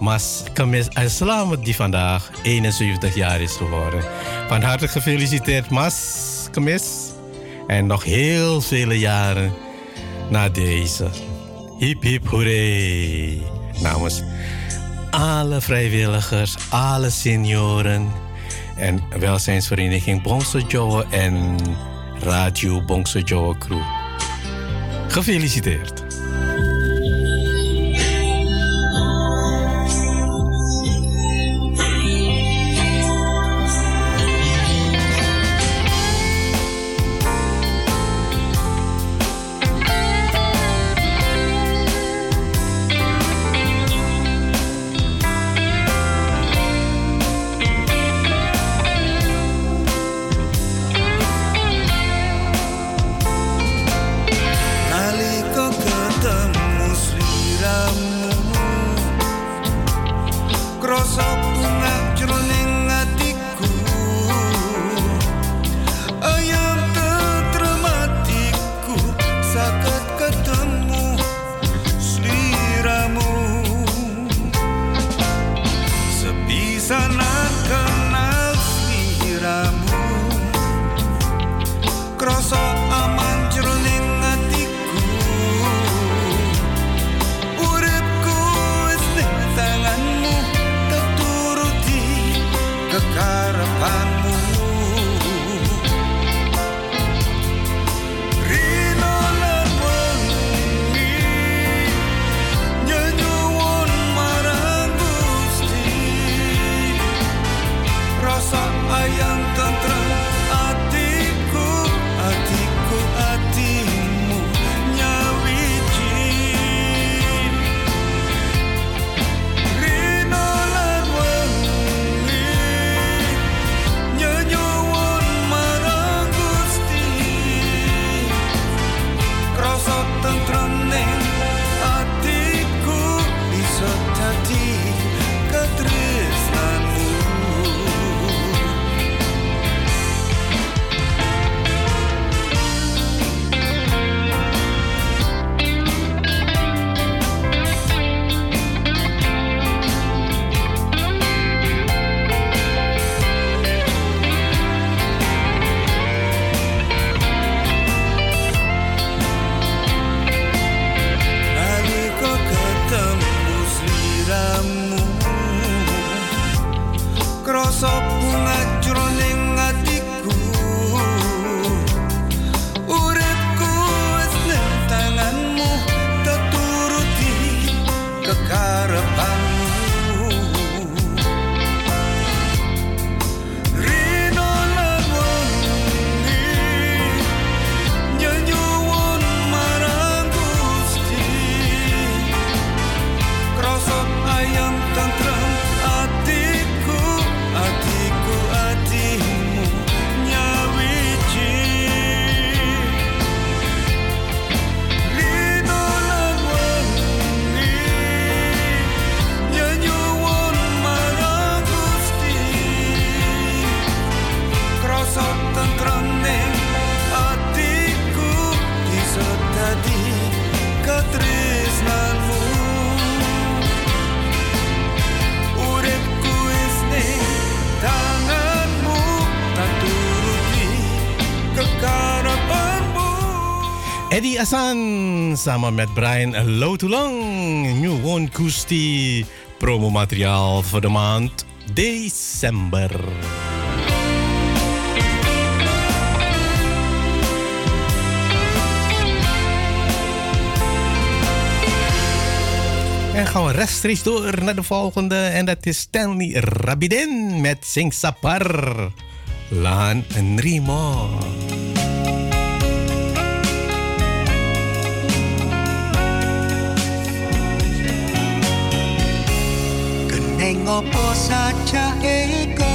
Mas Kamis Islam, die vandaag 71 jaar is geworden. Van harte gefeliciteerd, Mas Kamis. En nog heel vele jaren na deze. Hip hip. Namens alle vrijwilligers, alle senioren en welzijnsvereniging Bonse Joe en Radio Bonkse Joe Crew. Gefeliciteerd!
samen met Brian Lotulang. New One Kusti. Promomateriaal voor de maand december. En gaan we rechtstreeks door naar de volgende. En dat is Stanley Rabidin met Sing Sapar. Laan
en Rimo. Neng opo
saja eko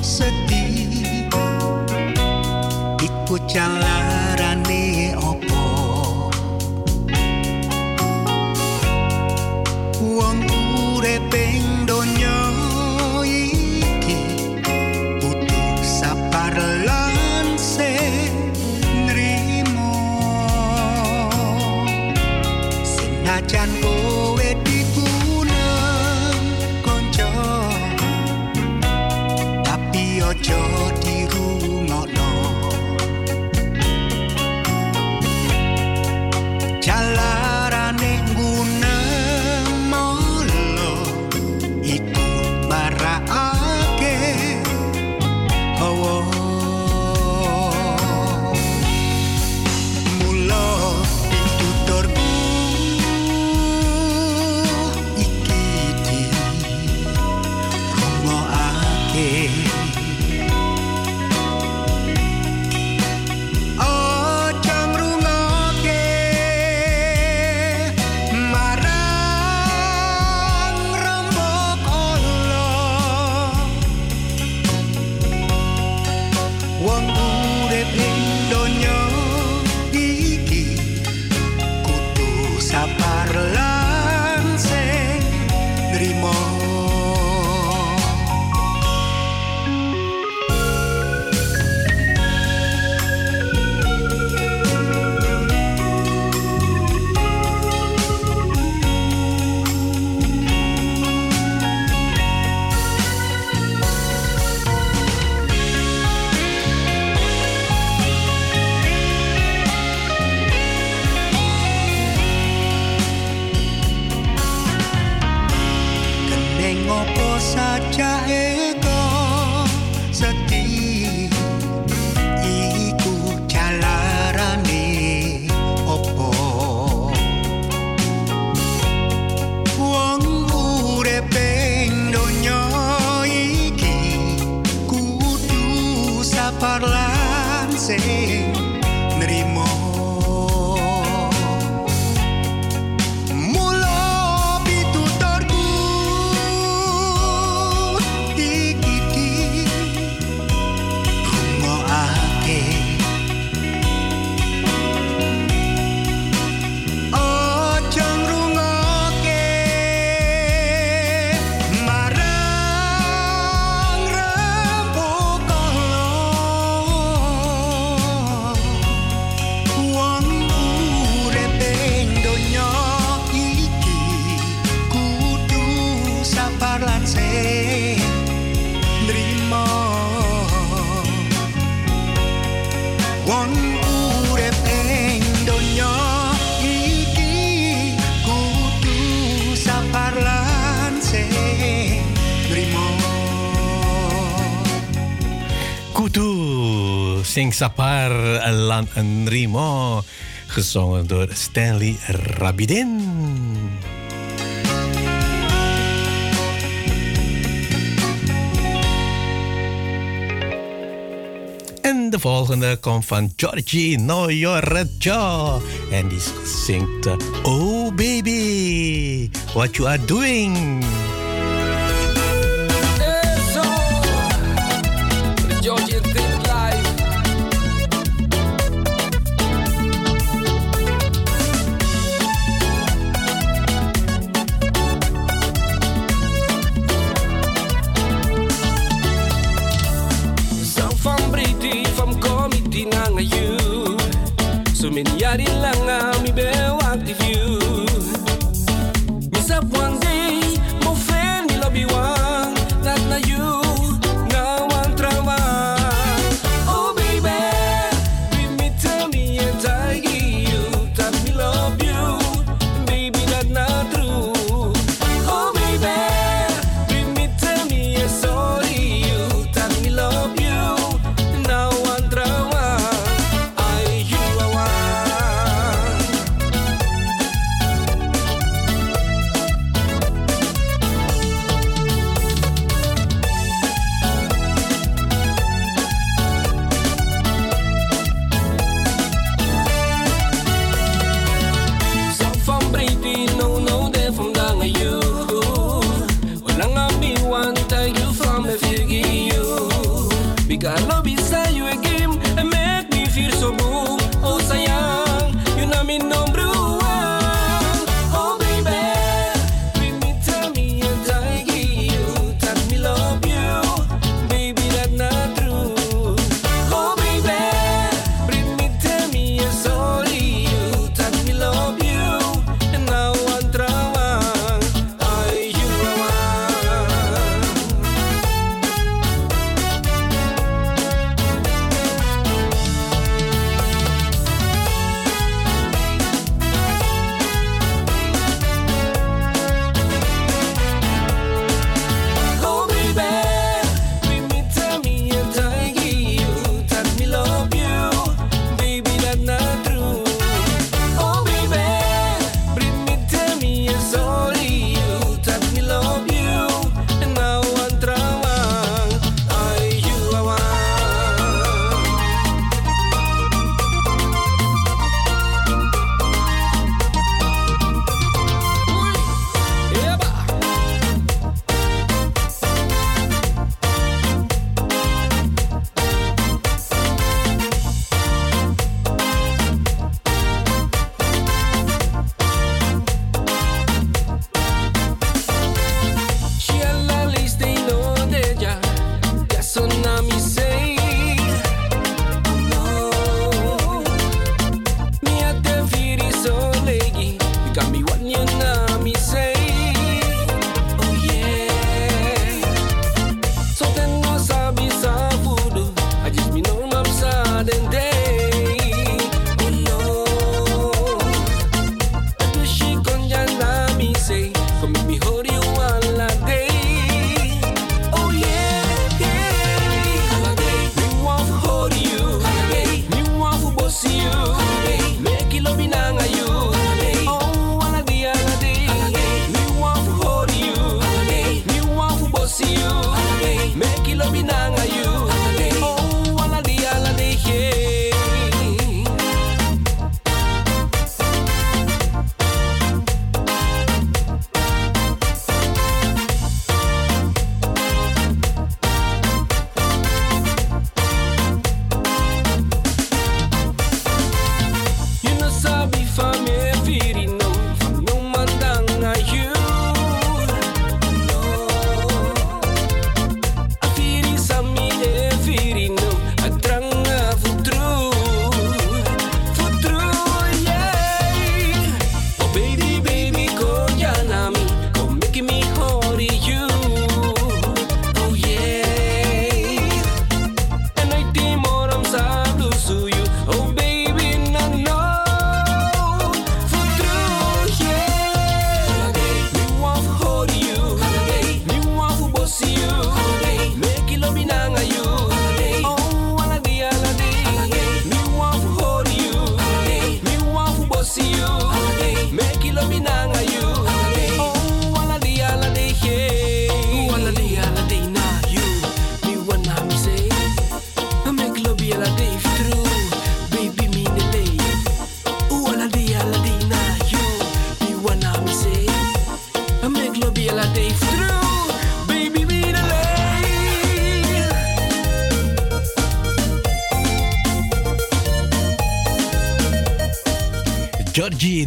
sedih? Iku jalarane opo Wong
kure Alan Rimo, gezongen door Stanley Rabidin. En de volgende komt van Georgie Noyorejo. En die zingt Oh Baby, What You Are Doing.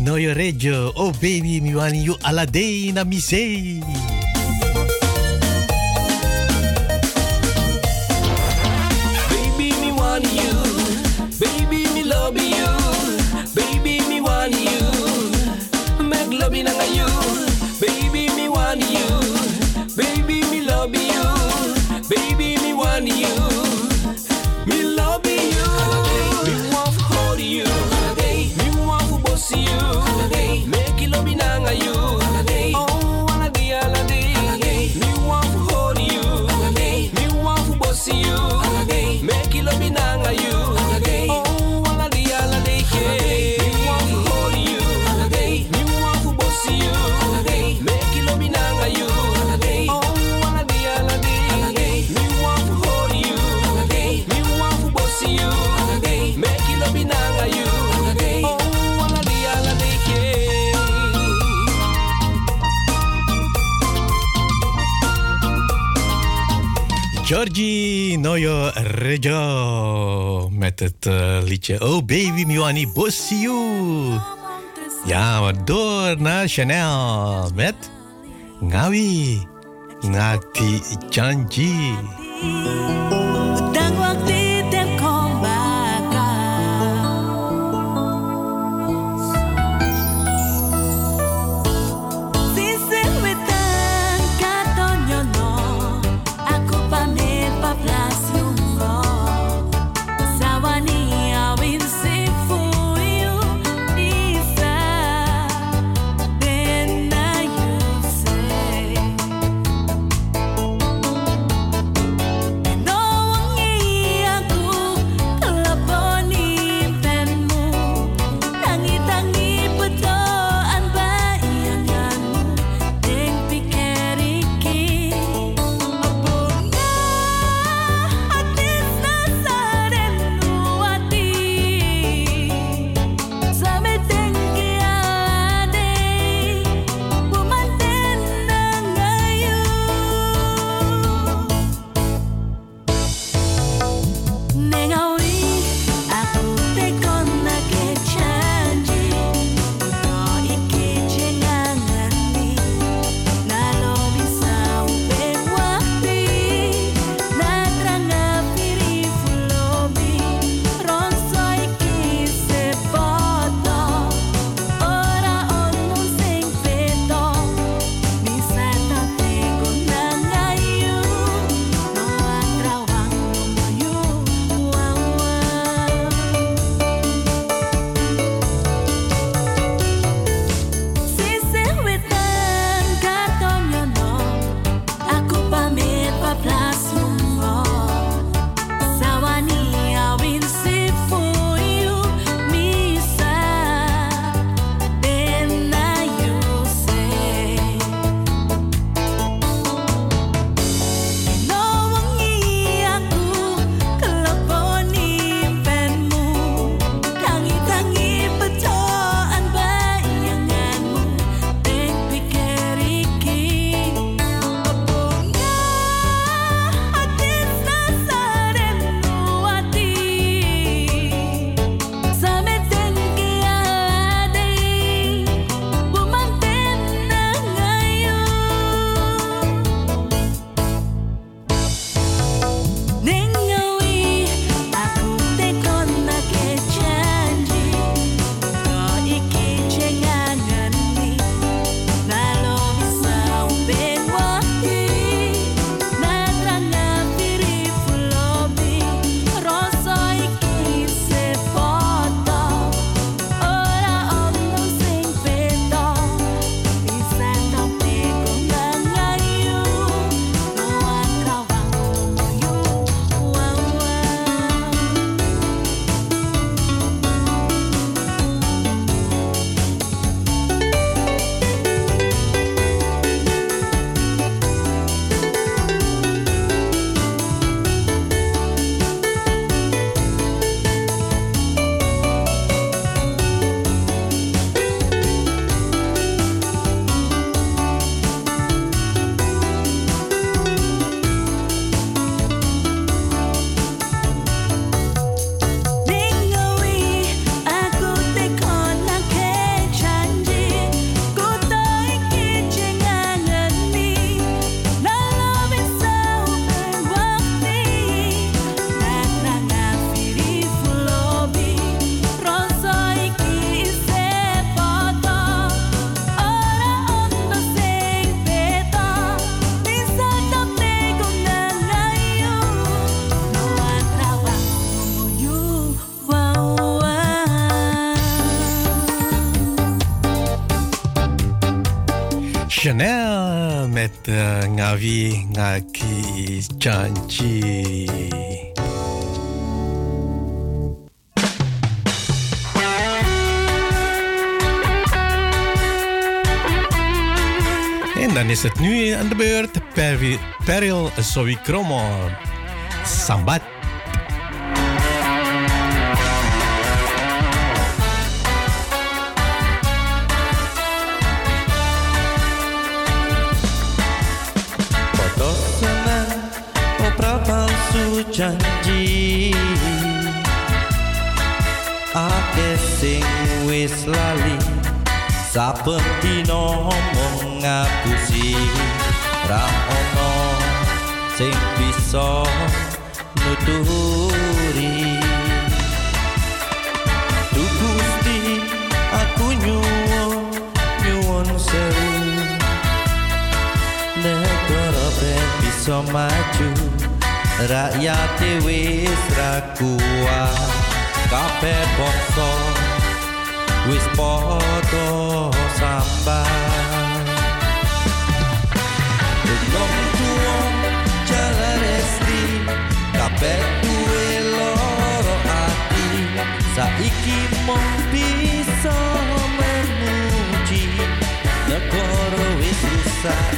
Noyo reggio oh baby, miwani you ala day na misei. Noyo Rejo met het eh, liedje Oh Baby Miwani Bossiu. Ja, maar door naar Chanel met Ngawi Ngati
Chanji. Ngawi ngaki. En dan is het nu aan de beurt Peril, Peril Zoe Kromo. Sambat.
Saben dina mung ngapusi Ra ono sing bisa nuturi. Gusti aku nyuwun nyuwun sewu. Negara ben bisa maju rakyat wis ra kuat. Kabeh bangsa wis padha sambat Dong tuong jalan resti kabeh duwe loro ati. Saiki mung bisa memuji negara wis rusak